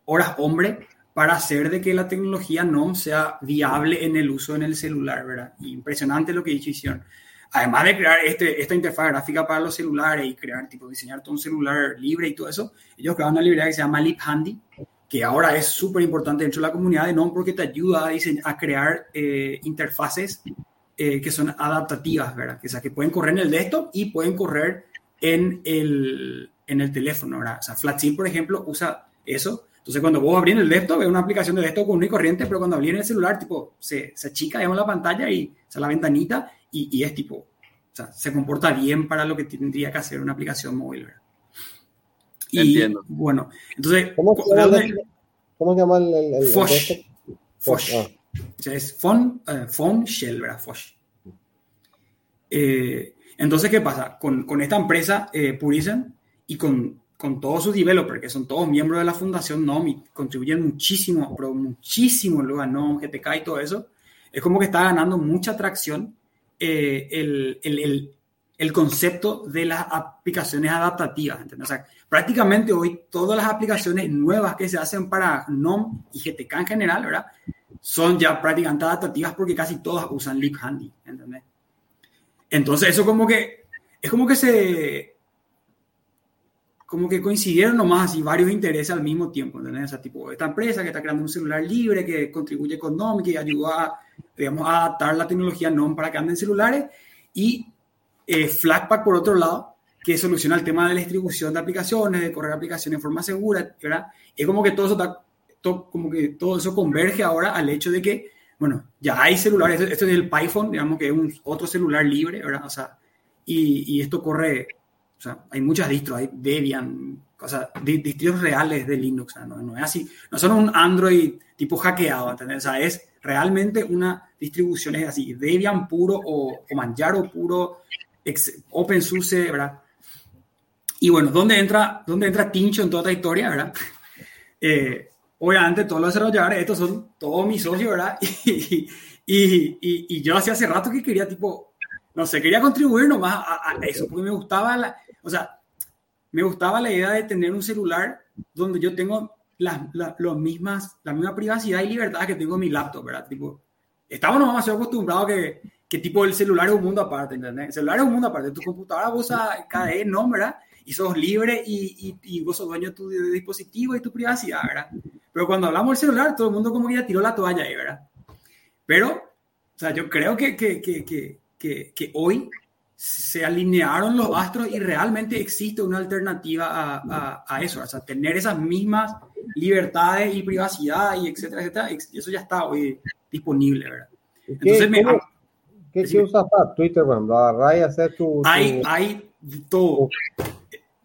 horas hombre para hacer de que la tecnología no sea viable en el uso en el celular, ¿verdad? impresionante lo que hicieron. Además de crear este, esta interfaz gráfica para los celulares y crear, tipo, diseñar todo un celular libre y todo eso, ellos crearon una librería que se llama LibHandy, que ahora es súper importante dentro de la comunidad de NOM porque te ayuda a, a crear eh, interfaces eh, que son adaptativas, ¿verdad? Que, o sea, que pueden correr en el desktop y pueden correr en el, en el teléfono, ¿verdad? O sea, FlatSync, por ejemplo, usa eso. Entonces, cuando vos abrís el desktop, es una aplicación de desktop con y corriente, pero cuando abrís en el celular, tipo, se, se achica, digamos, la pantalla y se la ventanita y, y, es tipo, o sea, se comporta bien para lo que tendría que hacer una aplicación móvil, ¿verdad? Y, Entiendo. Bueno, entonces,
¿cómo se llama, el, ¿cómo se llama el, el, el
Fosh. Fosh. Ah. O sea, es phone, uh, phone Shell, ¿verdad? Fosh. Eh, entonces, ¿qué pasa? Con, con esta empresa, eh, Purism, y con, con todos sus developers, que son todos miembros de la fundación NOM y contribuyen muchísimo, pero muchísimo luego a NOM, GTK y todo eso, es como que está ganando mucha atracción eh, el, el, el, el, concepto de las aplicaciones adaptativas. ¿entendés? O sea, prácticamente hoy todas las aplicaciones nuevas que se hacen para NOM y GTK en general, ¿verdad? Son ya prácticamente adaptativas porque casi todas usan LibHandy, ¿entendés? Entonces eso como que, es como que se, como que coincidieron nomás así varios intereses al mismo tiempo, ¿entendés? O sea, tipo, esta empresa que está creando un celular libre, que contribuye con NOM, que ayuda a, digamos, a adaptar la tecnología NOM para que anden celulares, y eh, Flatpak, por otro lado, que soluciona el tema de la distribución de aplicaciones, de correr aplicaciones de forma segura, ¿verdad? Es como que todo eso, está, todo, como que todo eso converge ahora al hecho de que bueno, ya hay celulares, esto es el PyPhone, digamos que es un otro celular libre, ¿verdad? O sea, y, y esto corre, o sea, hay muchas distros, hay Debian, o sea, distros reales de Linux, ¿no? no es así, no son un Android tipo hackeado, ¿entendés? O sea, es realmente una distribución, es así, Debian puro o, o Manjaro puro, OpenSUSE, ¿verdad? Y bueno, ¿dónde entra, dónde entra Tincho en toda esta historia, verdad? Eh, obviamente todos los desarrolladores, estos son todos mis socios, ¿verdad? Y, y, y, yo hacía hace rato que quería, tipo, no sé, quería contribuir nomás a, a, eso, porque me gustaba, la, o sea, me gustaba la idea de tener un celular donde yo tengo las, las, las mismas, la misma privacidad y libertad que tengo en mi laptop, ¿verdad? Tipo, estamos demasiado acostumbrados que, que tipo el celular es un mundo aparte, ¿entendés? El celular es un mundo aparte, tu computadora usa KDE, ¿no? ¿verdad? Y sos libre y, y, y vos sos dueño de tu dispositivo y tu privacidad, ¿verdad? Pero cuando hablamos del celular, todo el mundo como que ya tiró la toalla ahí, ¿verdad? Pero, o sea, yo creo que, que, que, que, que hoy se alinearon los astros y realmente existe una alternativa a, a, a, eso, o sea, tener esas mismas libertades y privacidad y etcétera, etcétera, y eso ya está hoy disponible, ¿verdad?
Entonces, ¿Qué, me, ¿qué, ¿qué usas para Twitter, bueno? ¿Agarrar y hacer tu, tu...
Hay, hay todo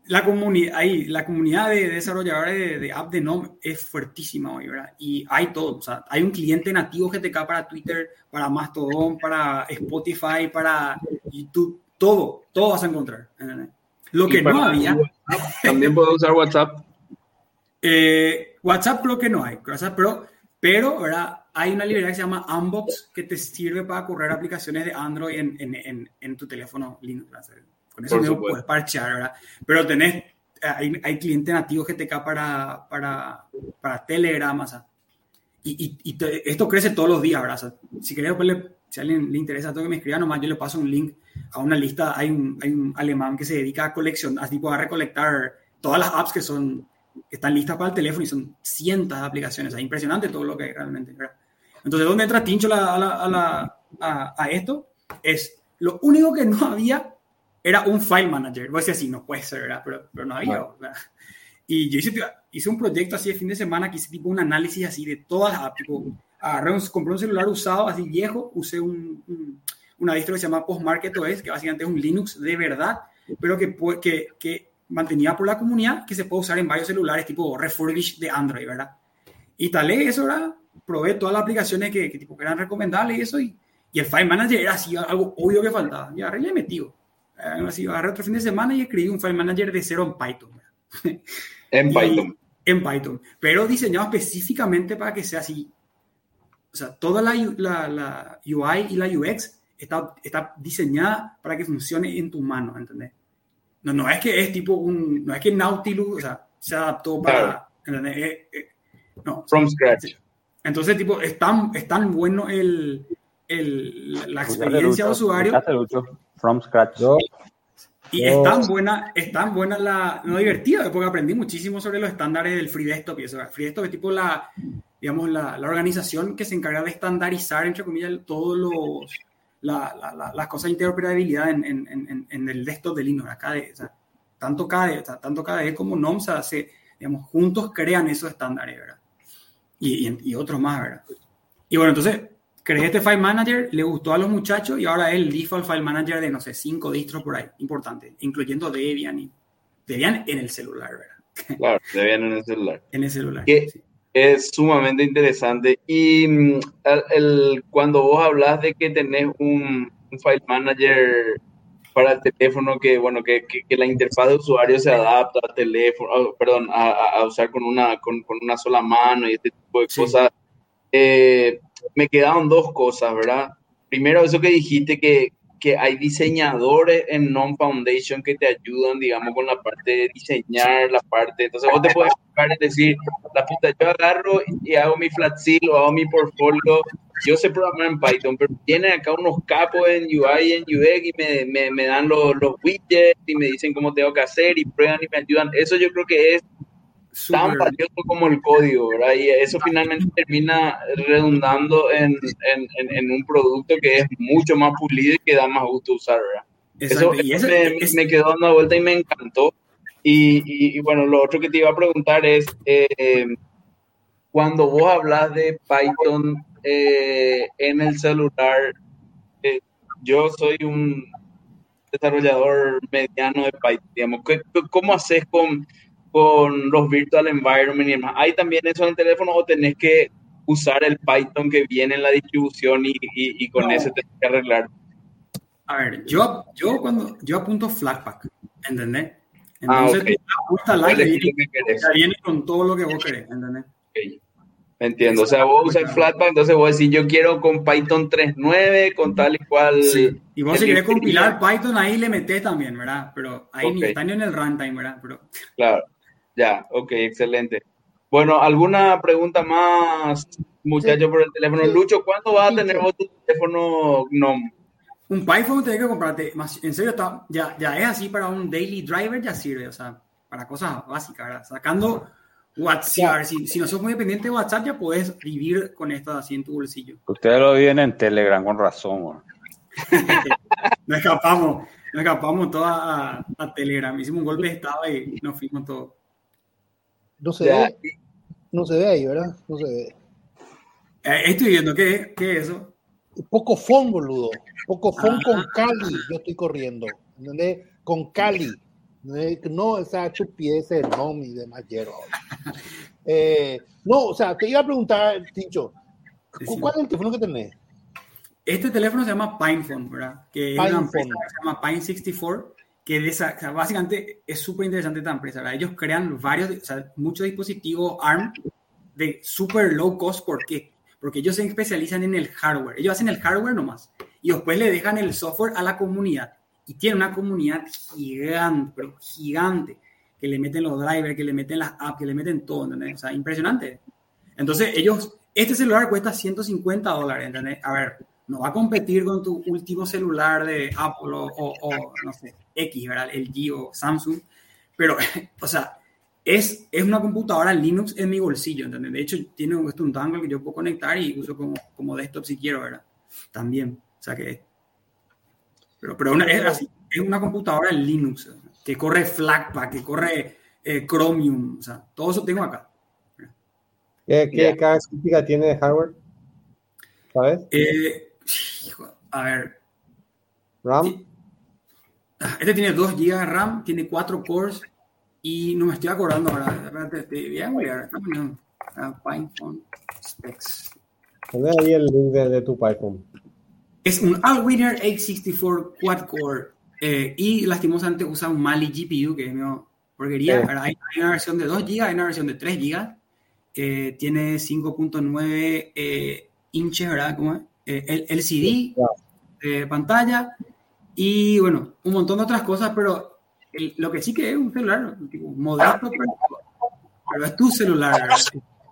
la, comunidad, ahí, la comunidad de desarrolladores de, de, app de NOM es fuertísima hoy, ¿verdad? Y hay todo, o sea, hay un cliente nativo GTK para Twitter, para Mastodon, para Spotify, para YouTube, todo, todo vas a encontrar. Lo que no había...
También puedo usar WhatsApp.
Eh, WhatsApp creo que no hay, pero, pero ¿verdad? hay una librería que se llama Unbox que te sirve para correr aplicaciones de Android en, en, en, en tu teléfono Linux. ¿verdad? Con eso mismo puedes parchear, ¿verdad? Pero tenés, hay, hay clientes nativos GTK para, para, para Telegram, o sea, y, y, y te, esto crece todos los días, ¿verdad? O sea, si querés, pues le, si a alguien le interesa todo que me escriba, nomás yo le paso un link a una lista. Hay un, hay un alemán que se dedica a coleccionar, tipo a recolectar todas las apps que son que están listas para el teléfono y son cientos de aplicaciones. Es impresionante todo lo que hay realmente. ¿verdad? Entonces, ¿dónde entra Tincho la, a, la, a, la, a, a, esto? Es lo único que no había era un file manager. Vos decías, sí, no puede ser, ¿verdad? Pero, pero no había. ¿verdad? Y yo hice, hice, un proyecto así de fin de semana que hice tipo un análisis así de todas las apps. Tipo, agarré un, compré un celular usado, así viejo, usé un, un, una distro que se llama Postmarket OS, que básicamente es un Linux de verdad, pero que, que, que mantenía por la comunidad, que se puede usar en varios celulares, tipo refurbished de Android, ¿verdad? Y tal eso, ¿verdad? Probé todas las aplicaciones que, que, tipo, que eran recomendables y eso, y, y el File Manager era así, algo obvio que faltaba. Y ahora ya metido así, agarré otro fin de semana y escribí un file manager de cero en Python.
En Python.
en Python, pero diseñado específicamente para que sea así. O sea, toda la, la, la UI y la UX está, está diseñada para que funcione en tu mano, ¿entendés? No, no es que es tipo un, no es que Nautilus, o sea, se adaptó para, ¿entendés? Eh, eh, no.
From scratch.
Entonces, tipo, es tan, es tan bueno el, el, la experiencia de usuario.
From scratch.
Y es tan buena, es tan buena la, no divertida, porque aprendí muchísimo sobre los estándares del Free Desktop y eso. Free Desktop es tipo la, digamos, la, la organización que se encarga de estandarizar, entre comillas, todos los, la, la, las cosas de interoperabilidad en, en, en, el desktop de Linux. Acá o sea, tanto KDE, tanto KDE como NOMSA se, digamos, juntos crean esos estándares, ¿verdad? Y, y, y otros más, ¿verdad? Y bueno, entonces, creé este file manager, le gustó a los muchachos y ahora es el default file manager de, no sé, cinco distros por ahí, importante, incluyendo Debian y Debian en el celular, ¿verdad?
Claro, Debian en el celular.
en el celular.
Que Es sumamente interesante. Y mm, el, cuando vos hablas de que tenés un, file manager para el teléfono que, bueno, que, que, la interfaz de usuario se adapta al teléfono, oh, perdón, a, a, usar con una, con, con, una sola mano y este tipo de cosas. Eh, me quedaron dos cosas, ¿verdad? Primero, eso que dijiste que, que hay diseñadores en Non-Foundation que te ayudan, digamos, con la parte de diseñar, la parte. Entonces, vos te puedes enfocar en decir, la puta, yo agarro y hago mi flat seal o hago mi portfolio. Yo sé programar en Python, pero tienen acá unos capos en UI y en UX y me, me, me dan los, los widgets y me dicen cómo tengo que hacer y prueban y me ayudan. Eso yo creo que es tan valioso como el código, ¿verdad? Y eso finalmente termina redundando en, en, en, un producto que es mucho más pulido y que da más gusto usar, ¿verdad? Eso, me, me, quedó dando vuelta y me encantó. Y, y, bueno, lo otro que te iba a preguntar es, eh, cuando vos hablas de Python eh, en el celular, eh, yo soy un desarrollador mediano de Python, digamos, ¿cómo haces con con los virtual environment y demás. ¿Hay también eso en el teléfono o tenés que usar el Python que viene en la distribución y, y, con ese tenés que arreglar?
A ver, yo, yo cuando yo apunto Flatpak, ¿entendés? Ah, Entonces, ah, okay. la que viene, con todo lo que vos querés, ¿entendés?
Okay. Entiendo, o sea, vos usas Flatpak, entonces vos decís, yo quiero con Python 3.9, con tal y cual. Sí.
Y vos si querés compilar Python, ahí le metés también, ¿verdad? Pero ahí okay. ni está ni en el runtime, ¿verdad? Pero...
Claro. Ya, ok, excelente. Bueno, ¿alguna pregunta más, muchacho, por el teléfono? Lucho, ¿cuándo vas a tener otro teléfono GNOME?
Un Python tienes que comprarte, más, en serio, está, ya, ya es así para un daily driver, ya sirve, o sea, para cosas básicas, ¿verdad? Sacando WhatsApp, si, si no sos muy dependiente de WhatsApp, ya puedes vivir con esto así en tu bolsillo.
Ustedes lo viven en Telegram, con razón,
nos escapamos, nos escapamos todos a, a, Telegram, hicimos un golpe de estado y nos fuimos todos.
No se ve. No se ve ahí, ¿verdad? No se ve.
Eh, estoy viendo, ¿qué, qué es eso?
Poco fon, boludo. Poco fon con ah. Cali. Yo estoy corriendo. ¿Entendés? Con Cali. No esa chupidez de no y demás. Eh, no, o sea, te iba a preguntar, Tincho, ¿cuál es el teléfono que tenés?
Este teléfono se llama PinePhone, ¿verdad? Que es una empresa que se llama Pine 64 que básicamente es súper interesante esta empresa. Ellos crean varios, o sea, muchos dispositivos ARM de súper low cost. ¿Por qué? Porque ellos se especializan en el hardware. Ellos hacen el hardware nomás. Y después le dejan el software a la comunidad. Y tienen una comunidad gigante, pero gigante, que le meten los drivers, que le meten las apps, que le meten todo, ¿entendés? O sea, impresionante. Entonces, ellos, este celular cuesta 150 dólares, ¿entendés? A ver, no va a competir con tu último celular de Apple o, o, no sé, X, ¿verdad? El G o Samsung, pero, o sea, es, es una computadora Linux en mi bolsillo, ¿entendés? De hecho, tiene un, un dongle que yo puedo conectar y uso como, como desktop si quiero, ¿verdad? También, o sea que... Pero, pero una, es, así, es una computadora Linux, que corre Flatpak, que corre eh, Chromium, o sea, todo eso tengo acá.
¿Qué, qué característica tiene de hardware? ¿Sabes?
Eh, a ver.
RAM.
Este tiene 2 GB de RAM, tiene 4 cores y no me estoy acordando ahora. Voy a mirar. Python specs.
ahí el link de, tu Python.
Es un Allwinner 864 quad core eh, y lastimosamente usa un Mali GPU que es medio, porquería. Hay, una versión de 2 GB, hay una versión de 3 GB. Eh, tiene 5.9 eh, inches, ¿verdad? ¿Cómo es? Eh, el LCD de pantalla y bueno, un montón de otras cosas, pero lo que sí que es un celular tipo, modesto, pero, es tu celular.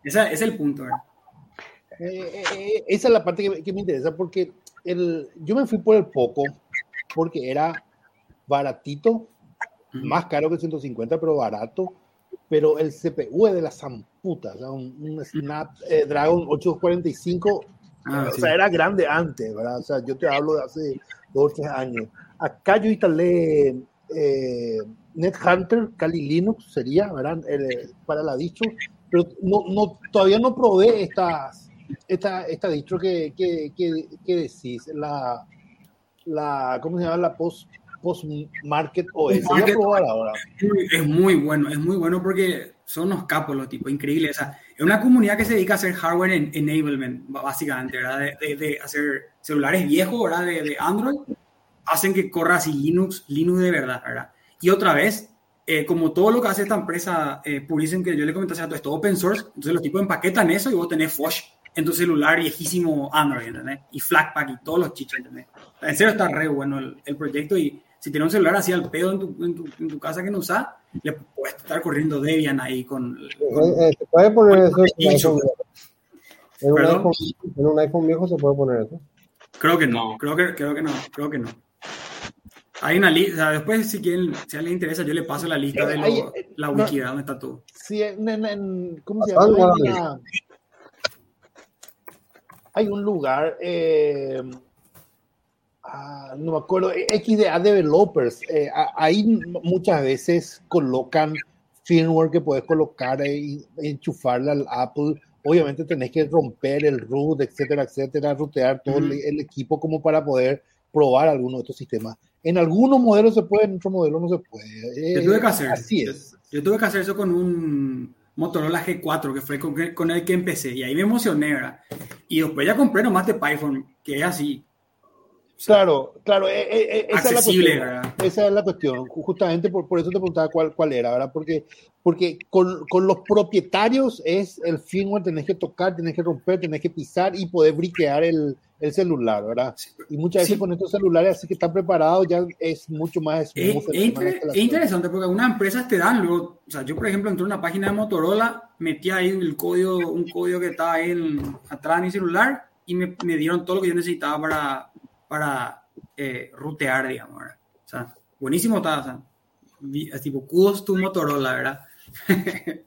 Ese, es el punto, ¿verdad?
esa es la parte que, que, me interesa porque el, yo me fui por el poco porque era baratito, más caro que 150, pero barato. Pero el CPU es de la zamputa, o un, un Snapdragon 845, ah, o sea, era grande antes, ¿verdad? O sea, yo te hablo de hace dos o tres años. Acá yo instalé eh, NetHunter, Kali Linux sería, ¿verdad? para la distro, pero no, no, todavía no probé estas, esta, esta distro que, que, que, que decís, la, la, ¿cómo se llama? La post, post market OS. ahora.
Es muy bueno, es muy bueno porque son unos capos los tipos, increíbles. O sea, es una comunidad que se dedica a hacer hardware en, enablement, básicamente, ¿verdad? De, de, hacer celulares viejos, ¿verdad? De, de, Android, hacen que corra así Linux, Linux de verdad, ¿verdad? Y otra vez, eh, como todo lo que hace esta empresa, eh, Purism, que yo le comenté, es todo open source, entonces los tipos empaquetan eso y vos tenés Fosh en tu celular viejísimo Android, ¿entendés? Y Flatpak y todos los chichos, ¿entendés? En serio está re bueno el, el proyecto y si tienes un celular así al pedo en tu, en tu, en tu casa que no usas, le puedes estar corriendo Debian ahí con...
Eh, se puede poner eso en un, iPhone, en un iPhone viejo se puede poner eso.
Creo que no, creo que, creo que no, creo que no. Hay una lista, o sea, después si, quieren, si a alguien le interesa, yo le paso la lista de lo, eh, la wiki, no, donde está todo.
Sí, en, en, ¿cómo se llama? hay un lugar, eh, ah, no me acuerdo, XDA Developers, eh, ahí muchas veces colocan firmware que puedes colocar y enchufarle al Apple. Obviamente tenés que romper el root, etcétera, etcétera, rutear todo el, equipo como para poder probar alguno de estos sistemas. En algunos modelos se puede, en otros modelos no se puede.
yo tuve que hacer. Así es. yo tuve que hacer eso con un Motorola G4, que fue con, el que empecé, y ahí me emocioné, ¿verdad? Y después ya compré nomás de Python, que es así.
Claro, claro, eh, eh, esa, es la cuestión, esa es la cuestión. Justamente por, por eso te preguntaba cuál, cuál era, ¿verdad? Porque, porque con, con, los propietarios es el firmware, tenés que tocar, tenés que romper, tenés que pisar y poder briquear el, el celular, ¿verdad? Y muchas veces con estos celulares así que están preparados ya es mucho más
Es, interesante porque algunas empresas te dan luego, o sea, yo por ejemplo entré en una página de Motorola, metí ahí el código, un código que estaba ahí en, atrás de mi celular y me, me, dieron todo lo que yo necesitaba para, para eh, rutear, digamos, ¿verdad? O sea, buenísimo estaba, o sea, es tipo, kudos tu Motorola, ¿verdad?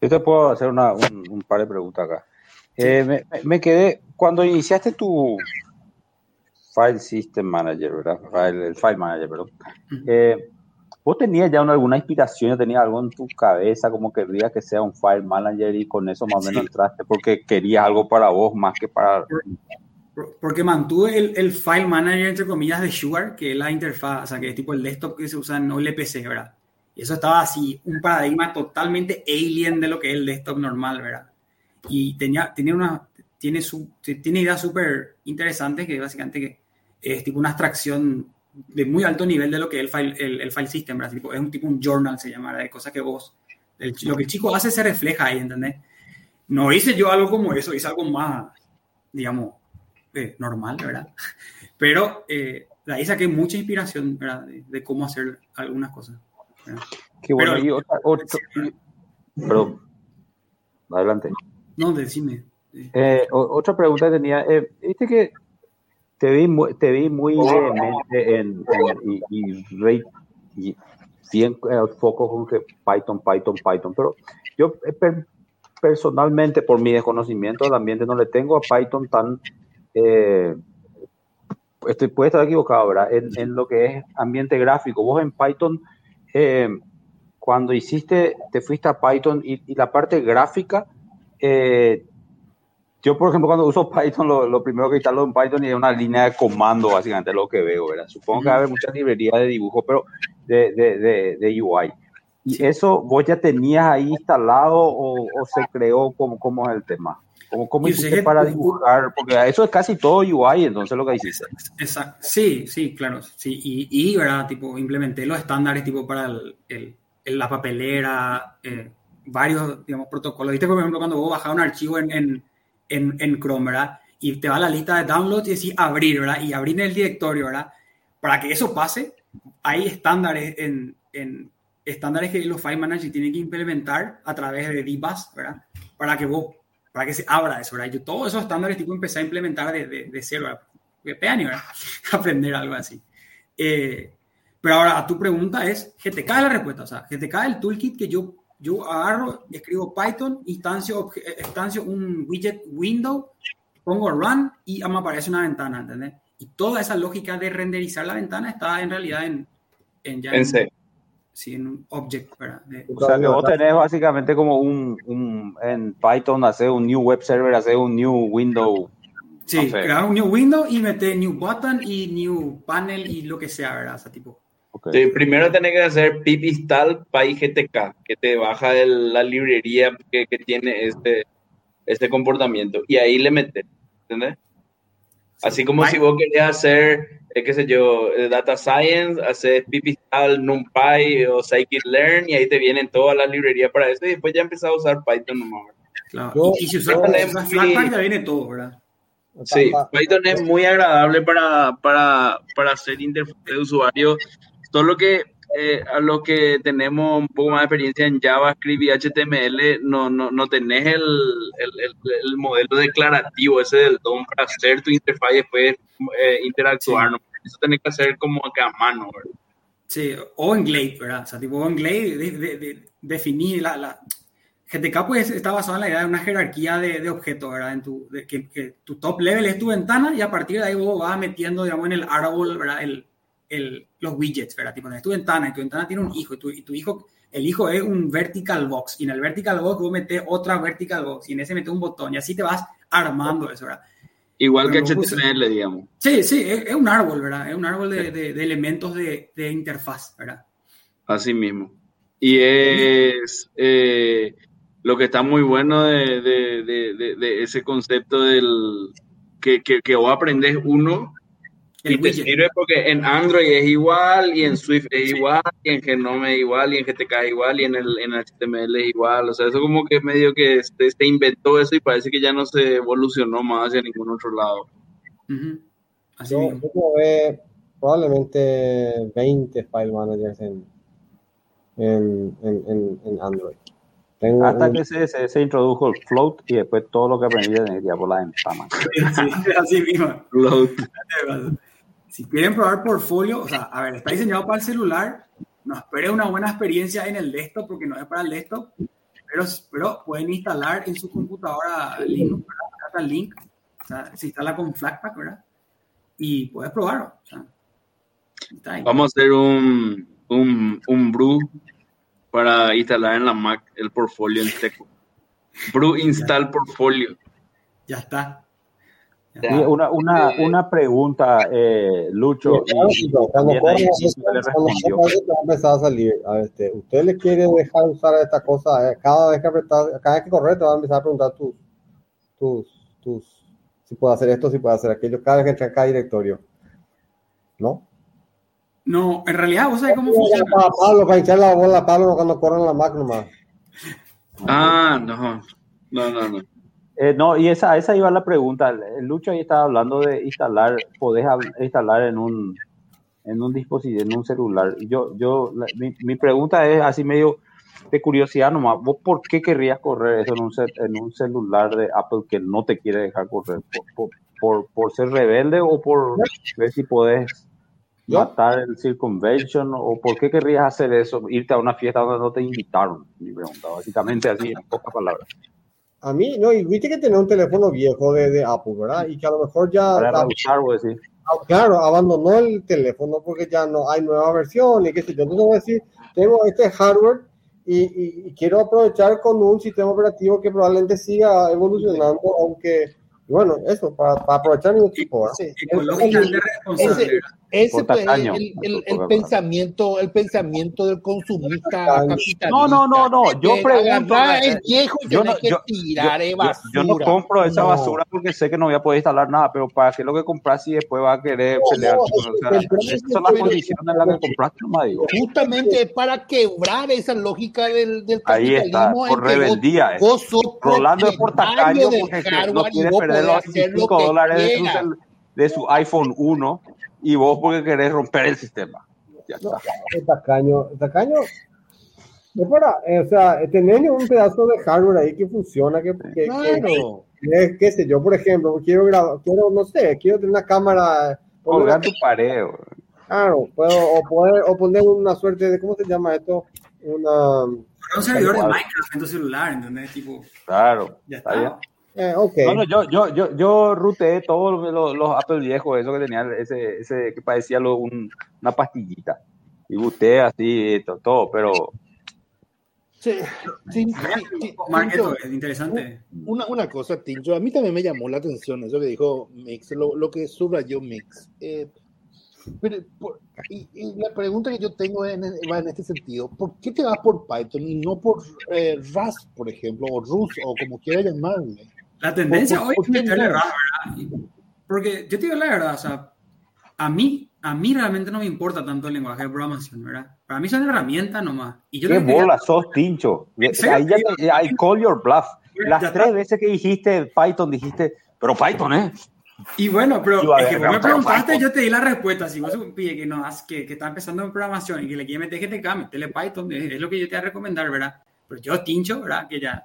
yo te puedo hacer una, un, un par de preguntas acá. Eh, me, me, quedé, cuando iniciaste tu File System Manager, ¿verdad? el File Manager, perdón. Eh, ¿Vos tenías ya una, alguna inspiración, tenías algo en tu cabeza como querías que sea un File Manager y con eso más o menos entraste porque querías algo para vos más que para...
Porque mantuve el, el File Manager, entre comillas, de Sugar, que es la interfaz, o sea, que es tipo el desktop que se usa en OLPC, ¿verdad? Y eso estaba así, un paradigma totalmente alien de lo que es el desktop normal, ¿verdad? y tenía, tenía, una, tiene, su, tiene ideas súper interesantes que básicamente que es tipo una abstracción de muy alto nivel de lo que es el file, el, el file system, es un tipo un journal, se llama, de cosas que vos, lo que el chico hace se refleja ahí, ¿entendés? No hice yo algo como eso, hice algo más, digamos, eh, normal, ¿verdad? Pero eh, de ahí saqué mucha inspiración, ¿verdad? De, cómo hacer algunas cosas.
Qué bueno, pero, y otra, otra, pero, adelante.
No, decime.
Eh, otra pregunta tenía, eh, viste que te vi muy, te vi muy vehemente en, y, y, y, bien eh, foco con que Python, Python, Python, pero yo eh, personalmente por mi desconocimiento del ambiente no le tengo a Python tan, eh, estoy, puede estar equivocado, ¿verdad? En, en, lo que es ambiente gráfico, vos en Python, cuando hiciste, te fuiste a Python y, y la parte gráfica, eh, yo, por ejemplo, cuando uso Python, lo, primero que instalo en Python es una línea de comando, básicamente, lo que veo, ¿verdad? Supongo que hay muchas librerías de dibujo, pero de, de, de, UI. ¿Y eso vos ya tenías ahí instalado o, o se creó? como ¿Cómo es el tema? ¿Cómo, cómo hiciste para dibujar? Porque eso es casi todo UI, entonces lo que hiciste.
Exacto. Sí, sí, claro. Sí. Y, y, ¿verdad? Tipo, implementé los estándares tipo para el, el la papelera, eh, varios, digamos, protocolos. Viste, por ejemplo, cuando vos bajás un archivo en, en, en, en Chrome, ¿verdad? Y te va a la lista de downloads y decís abrir, ¿verdad? Y abrir en el directorio, ¿verdad? Para que eso pase, hay estándares en, en estándares que los file managers tienen que implementar a través de DBus, ¿verdad? Para que vos, para que se abra eso, ¿verdad? Yo todos esos estándares tipo empecé a implementar de, de, de cero, ¿verdad? ¿verdad? Aprender algo así. Eh, pero ahora, a tu pregunta es, GTK es la respuesta, o sea, GTK es el toolkit que yo, yo agarro, escribo Python, instancio, instancio un widget window, pongo run y me aparece una ventana, ¿entendés? Y toda esa lógica de renderizar la ventana está en realidad en, en, ya
en C.
Sí, en un object, ¿verdad? De,
O sea que vos tenés básicamente como un, un en Python hacer un new web server, hacer un new window.
sí,
no sé.
crear un new window y meter new button y new panel y lo que sea, ¿verdad? O sea, tipo,
Ok.
Sí, primero tenés que hacer pip install PyGTK, que te baja el- la librería que, que tiene este, este comportamiento. Y ahí le metes, ¿entendés? Así como si vos querías hacer, eh, qué sé yo, eh, Data Science, haces pip install NumPy o Scikit-learn y ahí te vienen todas las librerías para eso y después ya empezás a usar Python nomás.
claro. Y, y si usas Flatpak ya viene todo, ¿verdad?
Sí, Python es muy agradable para, para, para hacer interfaz de usuario. Solo que eh, a lo que tenemos un poco más de experiencia en JavaScript y HTML, no, no, no tenés el, el, el- el modelo declarativo ese del DOM para hacer tu interfaz y después eh, interactuar. ¿no? Eso tenés que hacer como que a mano. ¿verdad?
Sí, o en Glade, ¿verdad? O sea, tipo en Glade de, de, de- definir la, la... GTK pues está basado en la idea de una jerarquía de, de objetos, ¿verdad? En tu, de que, que tu top level es tu ventana y a partir de ahí vos vas metiendo, digamos, en el árbol, ¿verdad? El, el, los widgets, ¿verdad? Tipo, es tu ventana y tu ventana tiene un hijo y tu, y tu hijo, el hijo es un vertical box y en el vertical box vos metes otra vertical box y en ese metes un botón y así te vas armando eso, ¿verdad?
Igual que
Pero puse-
HTML, digamos.
Sí, sí, es, es un árbol, ¿verdad? Es un árbol de, de- de elementos de, de interfaz, ¿verdad?
Así mismo. Y es eh, lo que está muy bueno de ese concepto del que, que, que vos aprendés uno y te
widget.
sirve porque en Android es igual, y en Swift es igual, y en Genome es igual, y en GTK es igual, y en el en HTML es igual. O sea, eso como que medio que se, se inventó eso y parece que ya no se evolucionó más hacia ningún otro lado.
Así
Yo,
mismo.
yo probé probablemente 20 file managers en, en, en, en, en Android. Tengo
Hasta
un-
que se, se, se introdujo el float y después todo lo que aprendí de ya por la ventana.
Sí, así mismo.
Load.
Si quieren probar portfolio, o sea, a ver, está diseñado para el celular, no esperen una buena experiencia en el desktop porque no es para el desktop, pero, pero pueden instalar en su computadora Linux, está el link, o sea, se instala con Flatpak, ¿verdad? Y puedes probarlo. O sea, está ahí.
Vamos a hacer un, un, un brew para instalar en la Mac el portfolio en seco. Brew install portfolio.
Ya está.
Una, una, una pregunta, eh, Lucho, y,
cuando empezar a salir. A este, ¿usted le quiere dejar usar esta cosa? eh, cada vez que apretar, cada vez que correr te va a empezar a preguntar tus, tus, tus, si puedo hacer esto, si puedo hacer aquello, cada vez que entra a cada directorio. ¿No?
No, en realidad, ¿vos sabés cómo
Para
funciona?
Pablo, para hinchar la bola a Pablo cuando corren la nomás.
Ah, no. No, no, no.
Eh, no, y esa, esa iba la pregunta. El Lucho ahí estaba hablando de instalar, podés instalar en un, en un dispositivo, en un celular. Yo, yo, la- mi, mi pregunta es así medio de curiosidad nomás. ¿Vos por qué querrías correr eso en un, en un celular de Apple que no te quiere dejar correr? ¿Por, por, por, por ser rebelde o por ver si podés
¿Yo?
matar el circunvention? ¿O por qué querrías hacer eso? Irte a una fiesta donde no te invitaron. Mi pregunta, básicamente así, en pocas palabras.
A mí, no, y viste que tenía un teléfono viejo de, de Apple, ¿verdad? Y que a lo mejor ya,
Para
ah, claro, abandonó el teléfono porque ya no hay nueva versión y qué sé yo. Entonces voy a decir, tengo este hardware y, y- y quiero aprovechar con un sistema operativo que probablemente siga evolucionando, aunque bueno, eso, para, para aprovechar mi equipo.
Sí. Ese, ese pues, el, el, el
Por-
pensamiento, el pensamiento del consumista capitalista.
No, no, no, no, yo pregunto,
agarrar
eh,
el viejo y
yo no-
que
yo-
tirar
yo,
basura.
yo no compro esa
No.
basura porque sé que no voy a poder instalar nada, pero para qué lo que compras si después va a querer pelear.
no,
o sea,
el es
esas son las condiciones en las que compraste, digo.
Justamente para quebrar esa lógica del, del
Ahí está,
capitalismo.
por rebeldía. eh. Rolando es por tacaño porque que no
y
quiere perder
podés
los
hacer lo
25
que
dólares de su, de su iPhone 1 y vos porque querés romper el sistema. Ya
No,
está.
el tacaño, tacaño. Es para, eh, o sea, tener un pedazo de hardware ahí que funciona, que, que, que-
Claro.
que- qué sé yo, por ejemplo, quiero grabar, quiero, no sé, quiero tener una cámara,
Colgar tu pared.
claro, puedo, o poder, o poner una suerte de, ¿cómo se llama esto? Una,
un servidor de Minecraft en tu celular, ¿entendés? Tipo,
Claro.
ya
está bien.
está.
Eh, ok.
No, no, yo, yo, yo, yo ruteé todos los, los, Apple viejos, eso que tenía ese, ese que parecía lo- un- una pastillita. Y buté así, to- todo, pero
Sí, sí,
es interesante.
Una, una cosa, Tincho, a mí también me llamó la atención eso que dijo Mix, lo, lo que subrayó Mix. Eh, pero, por- y, y la pregunta que yo tengo en- va en este sentido, ¿por qué te vas por Python y no por eh, Rust, por ejemplo, o Rust, o como quiera llamarle?
La tendencia
¿Por-
hoy es meterle raro, ¿verdad? Porque yo te digo la verdad, o sea, a mí, a mí realmente no me importa tanto el lenguaje de programación, ¿verdad? Para mí son herramientas nomás. Y yo
qué bola sos, Tincho. Ahí ya te- I call your bluff. Las
Ya
tres
está.
veces que dijiste Python, dijiste, pero Python, ¿eh?
Y bueno, pero
a
es que vos me preguntaste,
Python.
yo te di la respuesta. Si vos un pibe que, no, que, que está empezando en programación y que le quiere meter GTK, metele Python, es, es lo que yo te voy a recomendar, ¿verdad? Pero yo, Tincho, ¿verdad? Que ya,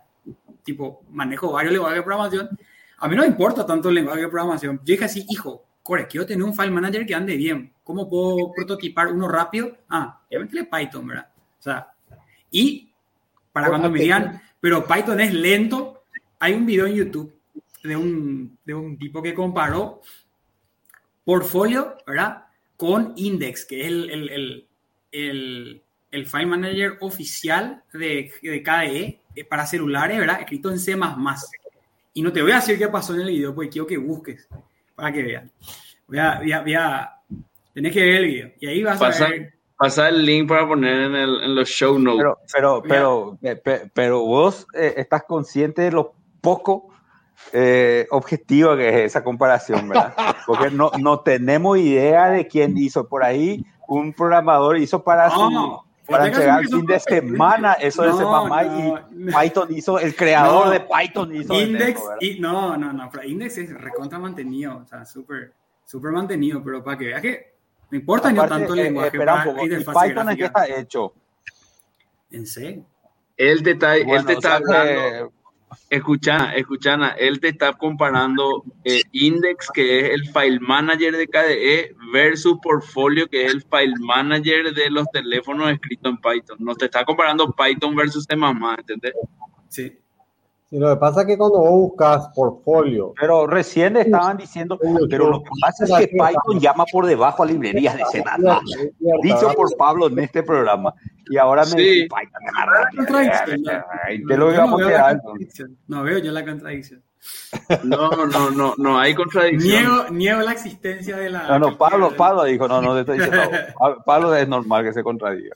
tipo, manejo varios lenguajes de programación. A mí no me importa tanto el lenguaje de programación. Yo dije así, hijo, core, quiero tener un file manager que ande bien. ¿Cómo puedo prototipar uno rápido? Ah, ya Python, ¿verdad? O sea, y para cuando me digan, pero Python es lento, hay un video en YouTube de un, de un tipo que comparó portfolio, ¿verdad? Con Index, que es el, el, el, el, el file manager oficial de, de KDE para celulares, ¿verdad? Escrito en C++. Y no te voy a decir qué pasó en el video, porque quiero que busques para que vean. Voy a, voy a, voy a- tenés que ver el video. Y ahí vas
Pasa,
a ver.
pasa el link para poner en, el- en los show notes.
Pero, pero, pero, eh, pe- pero vos eh, estás consciente de lo poco eh, objetiva que es esa comparación, ¿verdad? Porque no, no tenemos idea de quién hizo por ahí. Un programador hizo para su,
No,
para
que
el fin de semana eso de
No,
semana
no,
y. Python hizo, el creador
No.
de Python hizo el
Index, y, no, no, no, Index es recontra mantenido, o sea, súper, súper mantenido, pero para que veas que no importa ni
Aparte,
tanto el
eh,
lenguaje
espera un poco, ¿y
interfaz
Python qué
gráfica.
está hecho?
En C.
Él te está, él
Bueno, o sea que-
escuchana, escuchana, él te está comparando eh, Index, que es el file manager de KDE, versus Portfolio, que es el file manager de los teléfonos escritos en Python. No te está comparando Python versus C++, ¿entendés?
Sí.
Y lo que pasa es que cuando vos buscas portfolio,
Pero recién estaban diciendo, pero lo que pasa es que Python llama por debajo a librerías de C++. Dicho por Pablo en este programa. Y ahora me
Sí.
dice Python es más
Contradicción,
rápido.
ya.
¿Y qué es lo
no veo la. No veo yo la contradicción.
No, no, no, no hay contradicción.
Niego, niego la existencia de la.
No, no, Pablo, Pablo dijo, no, no te estoy diciendo. Pa- Pablo es normal que se contradiga.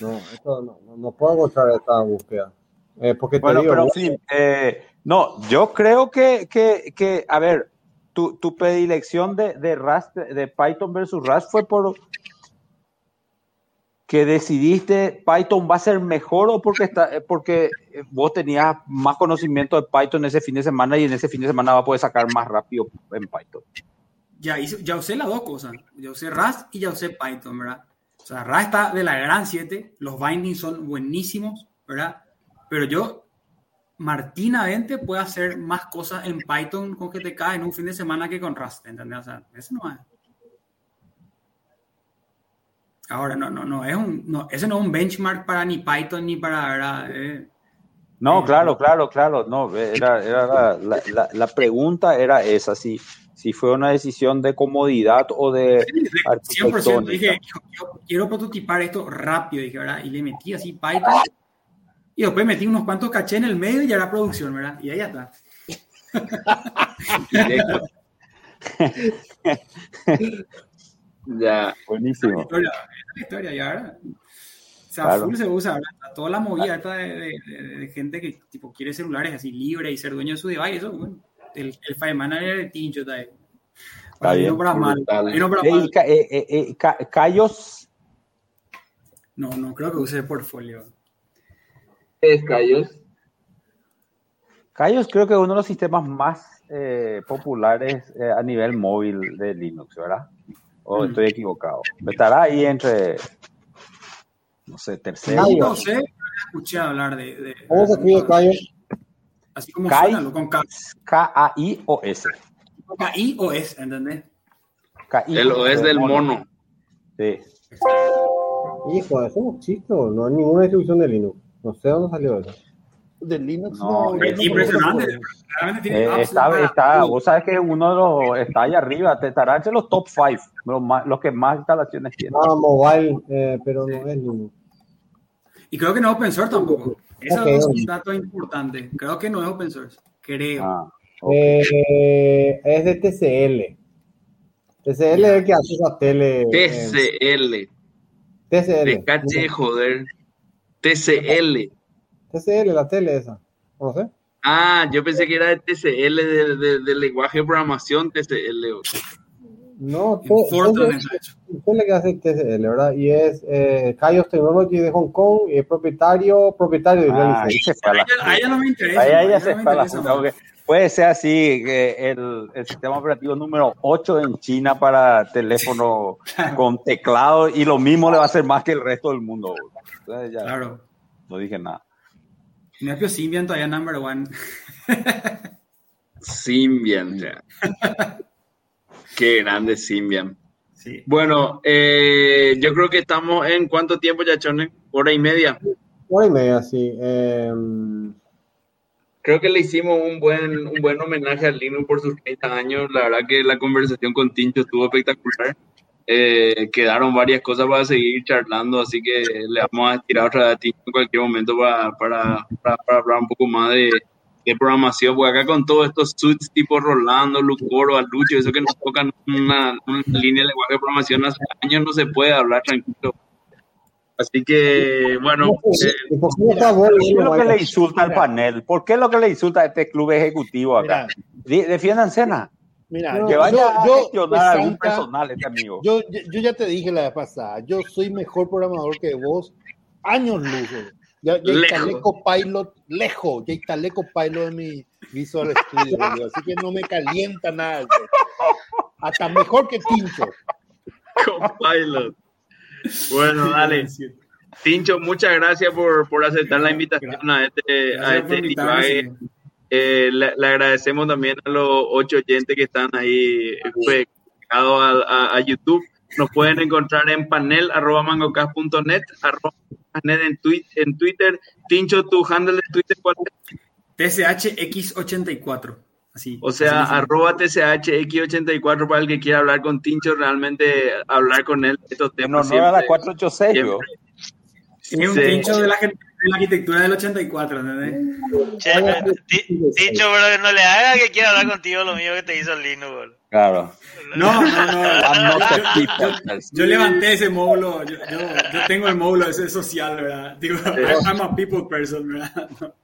no, esto no, no, no puedo encontrar esta búsqueda. Eh, porque te
Bueno,
digo,
pero fin, eh, no, yo creo que, que, que a ver, tu, tu predilección de, de Rust, de Python versus Rust fue por que decidiste Python va a ser mejor o porque está, eh, porque vos tenías más conocimiento de Python ese fin de semana y en ese fin de semana va a poder sacar más rápido en Python.
Ya, hice- ya usé las dos cosas. Ya usé Rust y ya usé Python, ¿verdad? O sea, Rust está de la gran 7, los bindings son buenísimos, ¿verdad? Pero yo, martinamente, puedo hacer más cosas en Python con GTK en un fin de semana que con Rust, ¿entendés? O sea, eso no es. Ahora, no, no, no, es un, no, ese no es un benchmark para ni Python ni para, ¿verdad? Eh,
No, claro, claro, claro. No, era, era la, la- la- la pregunta era esa, si, si fue una decisión de comodidad o de
100%.
arquitectónica.
Dije, yo, yo quiero prototipar esto rápido, dije, ¿verdad? Y le metí así Python. Y después metí unos cuantos caché en el medio y ya era producción, ¿verdad? Y ahí ya está.
Directo. ya.
Buenísimo.
Es la historia, ya, ¿verdad? O sea,
Claro.
full se usa, ¿verdad? Toda la movida esta de, de- de- de gente que tipo quiere celulares así libre y ser dueño de su device, eso, bueno. El, el file manager de Tincho está ahí. Para
bien.
no para mal.
Brutal.
y no para
Eh, eh, eh,
No, no creo que use el portfolio.
Es Cayos.
Cayos creo que es uno de los sistemas más eh, populares eh, a nivel móvil de Linux, ¿verdad? O
Mm.
estoy equivocado. Estará ahí entre, no sé, tercero.
Cayos.
No sé, escuché hablar de. de-
¿Cómo se escribe Cayo?
Así como
Kai.
suena, con K,
K-A-I-O-S.
I o S, ¿entendés?
El OS del mono.
Sí.
Hijo, eso no existe, no hay ninguna distribución de Linux. No sé dónde salió eso.
De Linux
No,
Impresionante. Realmente tiene
Eh, está, está, vos sabes que uno de los está ahí arriba, te estará entre los top 5, los, más- los que más instalaciones tienen.
Ah, mobile, eh, pero no es Linux.
Y creo que no es open source tampoco. Eso es un dato importante. Creo que no es open source. Creo.
Ah.
Eh, es de TCL. TCL es el que hace esa tele. eh,
TCL.
TCL.
Te caché, joder. TCL.
TCL, la tele esa. No sé.
Ah, yo pensé que era de TCL, de- de- del lenguaje de programación TCL.
No,
está
es la que hace TCL, ¿verdad? Y es eh, Kaios Technology de Hong Kong y es propietario, propietario de
Ah,
la
ahí se A la
ella, a ella no me interesa.
Ahí
ella
se la porque puede ser así que el, el sistema operativo número 8 en China para teléfono con teclado y lo mismo le va a hacer más que el resto del mundo. Entonces ya
Claro.
no dije nada.
Nepio Symbian todavía number one.
Symbian, ya. Qué grande Symbian.
Sí.
Bueno, eh, yo creo que estamos en cuánto tiempo ya, Chone? Hora y media.
Hora y media, sí. Eh,
Creo que le hicimos un buen, un buen homenaje a Linux por sus 30 años. La verdad que la conversación con Tincho estuvo espectacular. Eh, quedaron varias cosas para seguir charlando, así que le vamos a tirar otra a Tincho en cualquier momento para, para, para, para hablar un poco más de, de programación, porque acá con todos estos suits tipo Rolando, Lucoro, Alucho, eso que nos tocan una, una línea de lenguaje de programación hace años no se puede hablar tranquilo. Así que, bueno, eh,
¿y por qué no está vos,
¿Qué es lo que le insulta al panel? ¿Por qué es lo que le insulta a este club ejecutivo acá? Defiendan cena.
Mira,
No,
Que
yo,
a
yo,
algún personal este amigo.
yo, yo, yo ya te dije la vez pasada, yo soy mejor programador que vos, años luz. Ya, ya instalé
Lejos.
Copilot lejos, ya instalé Copilot en mi Visual Studio, güey, así que no me calienta nada. Hasta mejor que Tincho.
Copilot. Bueno, dale. Tincho, muchas gracias por, por aceptar la invitación a este, a
Gracias
este. Eh, le, le agradecemos también a los ocho oyentes que están ahí pegados a, a- a YouTube. Nos pueden encontrar en panel arroba mangocast.net, arroba panel en, twi- en Twitter. Tincho, tu handle de Twitter, ¿cuál es?
TSHX84. Así.
O sea,
así
arroba TCHX84 para el que quiera hablar con Tincho, realmente hablar con él de estos temas.
honor a la
siempre-
486, yo.
siempre.
Es un
Sí.
tincho de la, de la arquitectura del 84, ¿entendés?
Che, dicho, bro, que no le haga que quiera hablar contigo lo mismo que te hizo Linux, bro.
Claro.
No, no, no.
I'm not a
Yo-
person.
Yo levanté ese módulo, yo, yo, yo tengo el módulo ese social, ¿verdad? Digo, I'm, a people person, ¿verdad? No.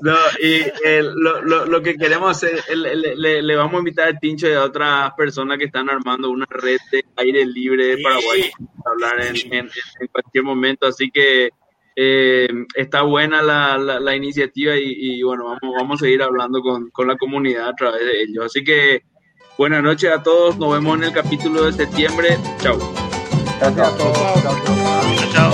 No, y eh, lo, lo, lo que queremos hacer, el- el- le, le vamos a invitar a Tincho y a otras personas que están armando una red de aire libre de. Paraguay para hablar en, en- en cualquier momento. Así que eh, está buena la, la, la iniciativa y, y, bueno, vamos, vamos a seguir hablando con, con la comunidad a través de ellos. Así que buenas noches a todos, nos vemos en el capítulo de septiembre. Chao.
Gracias a todos.
Chao, chao.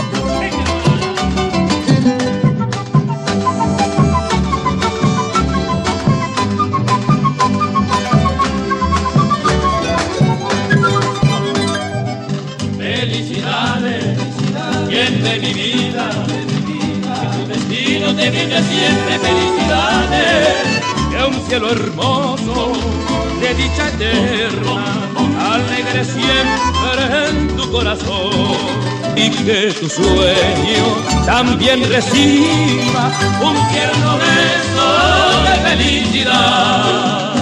Felicidades, bien de mi vida, te brinde siempre felicidades, que un cielo hermoso de dicha eterna, alegre siempre en tu corazón. Y que tu sueño también reciba un tierno beso de felicidad.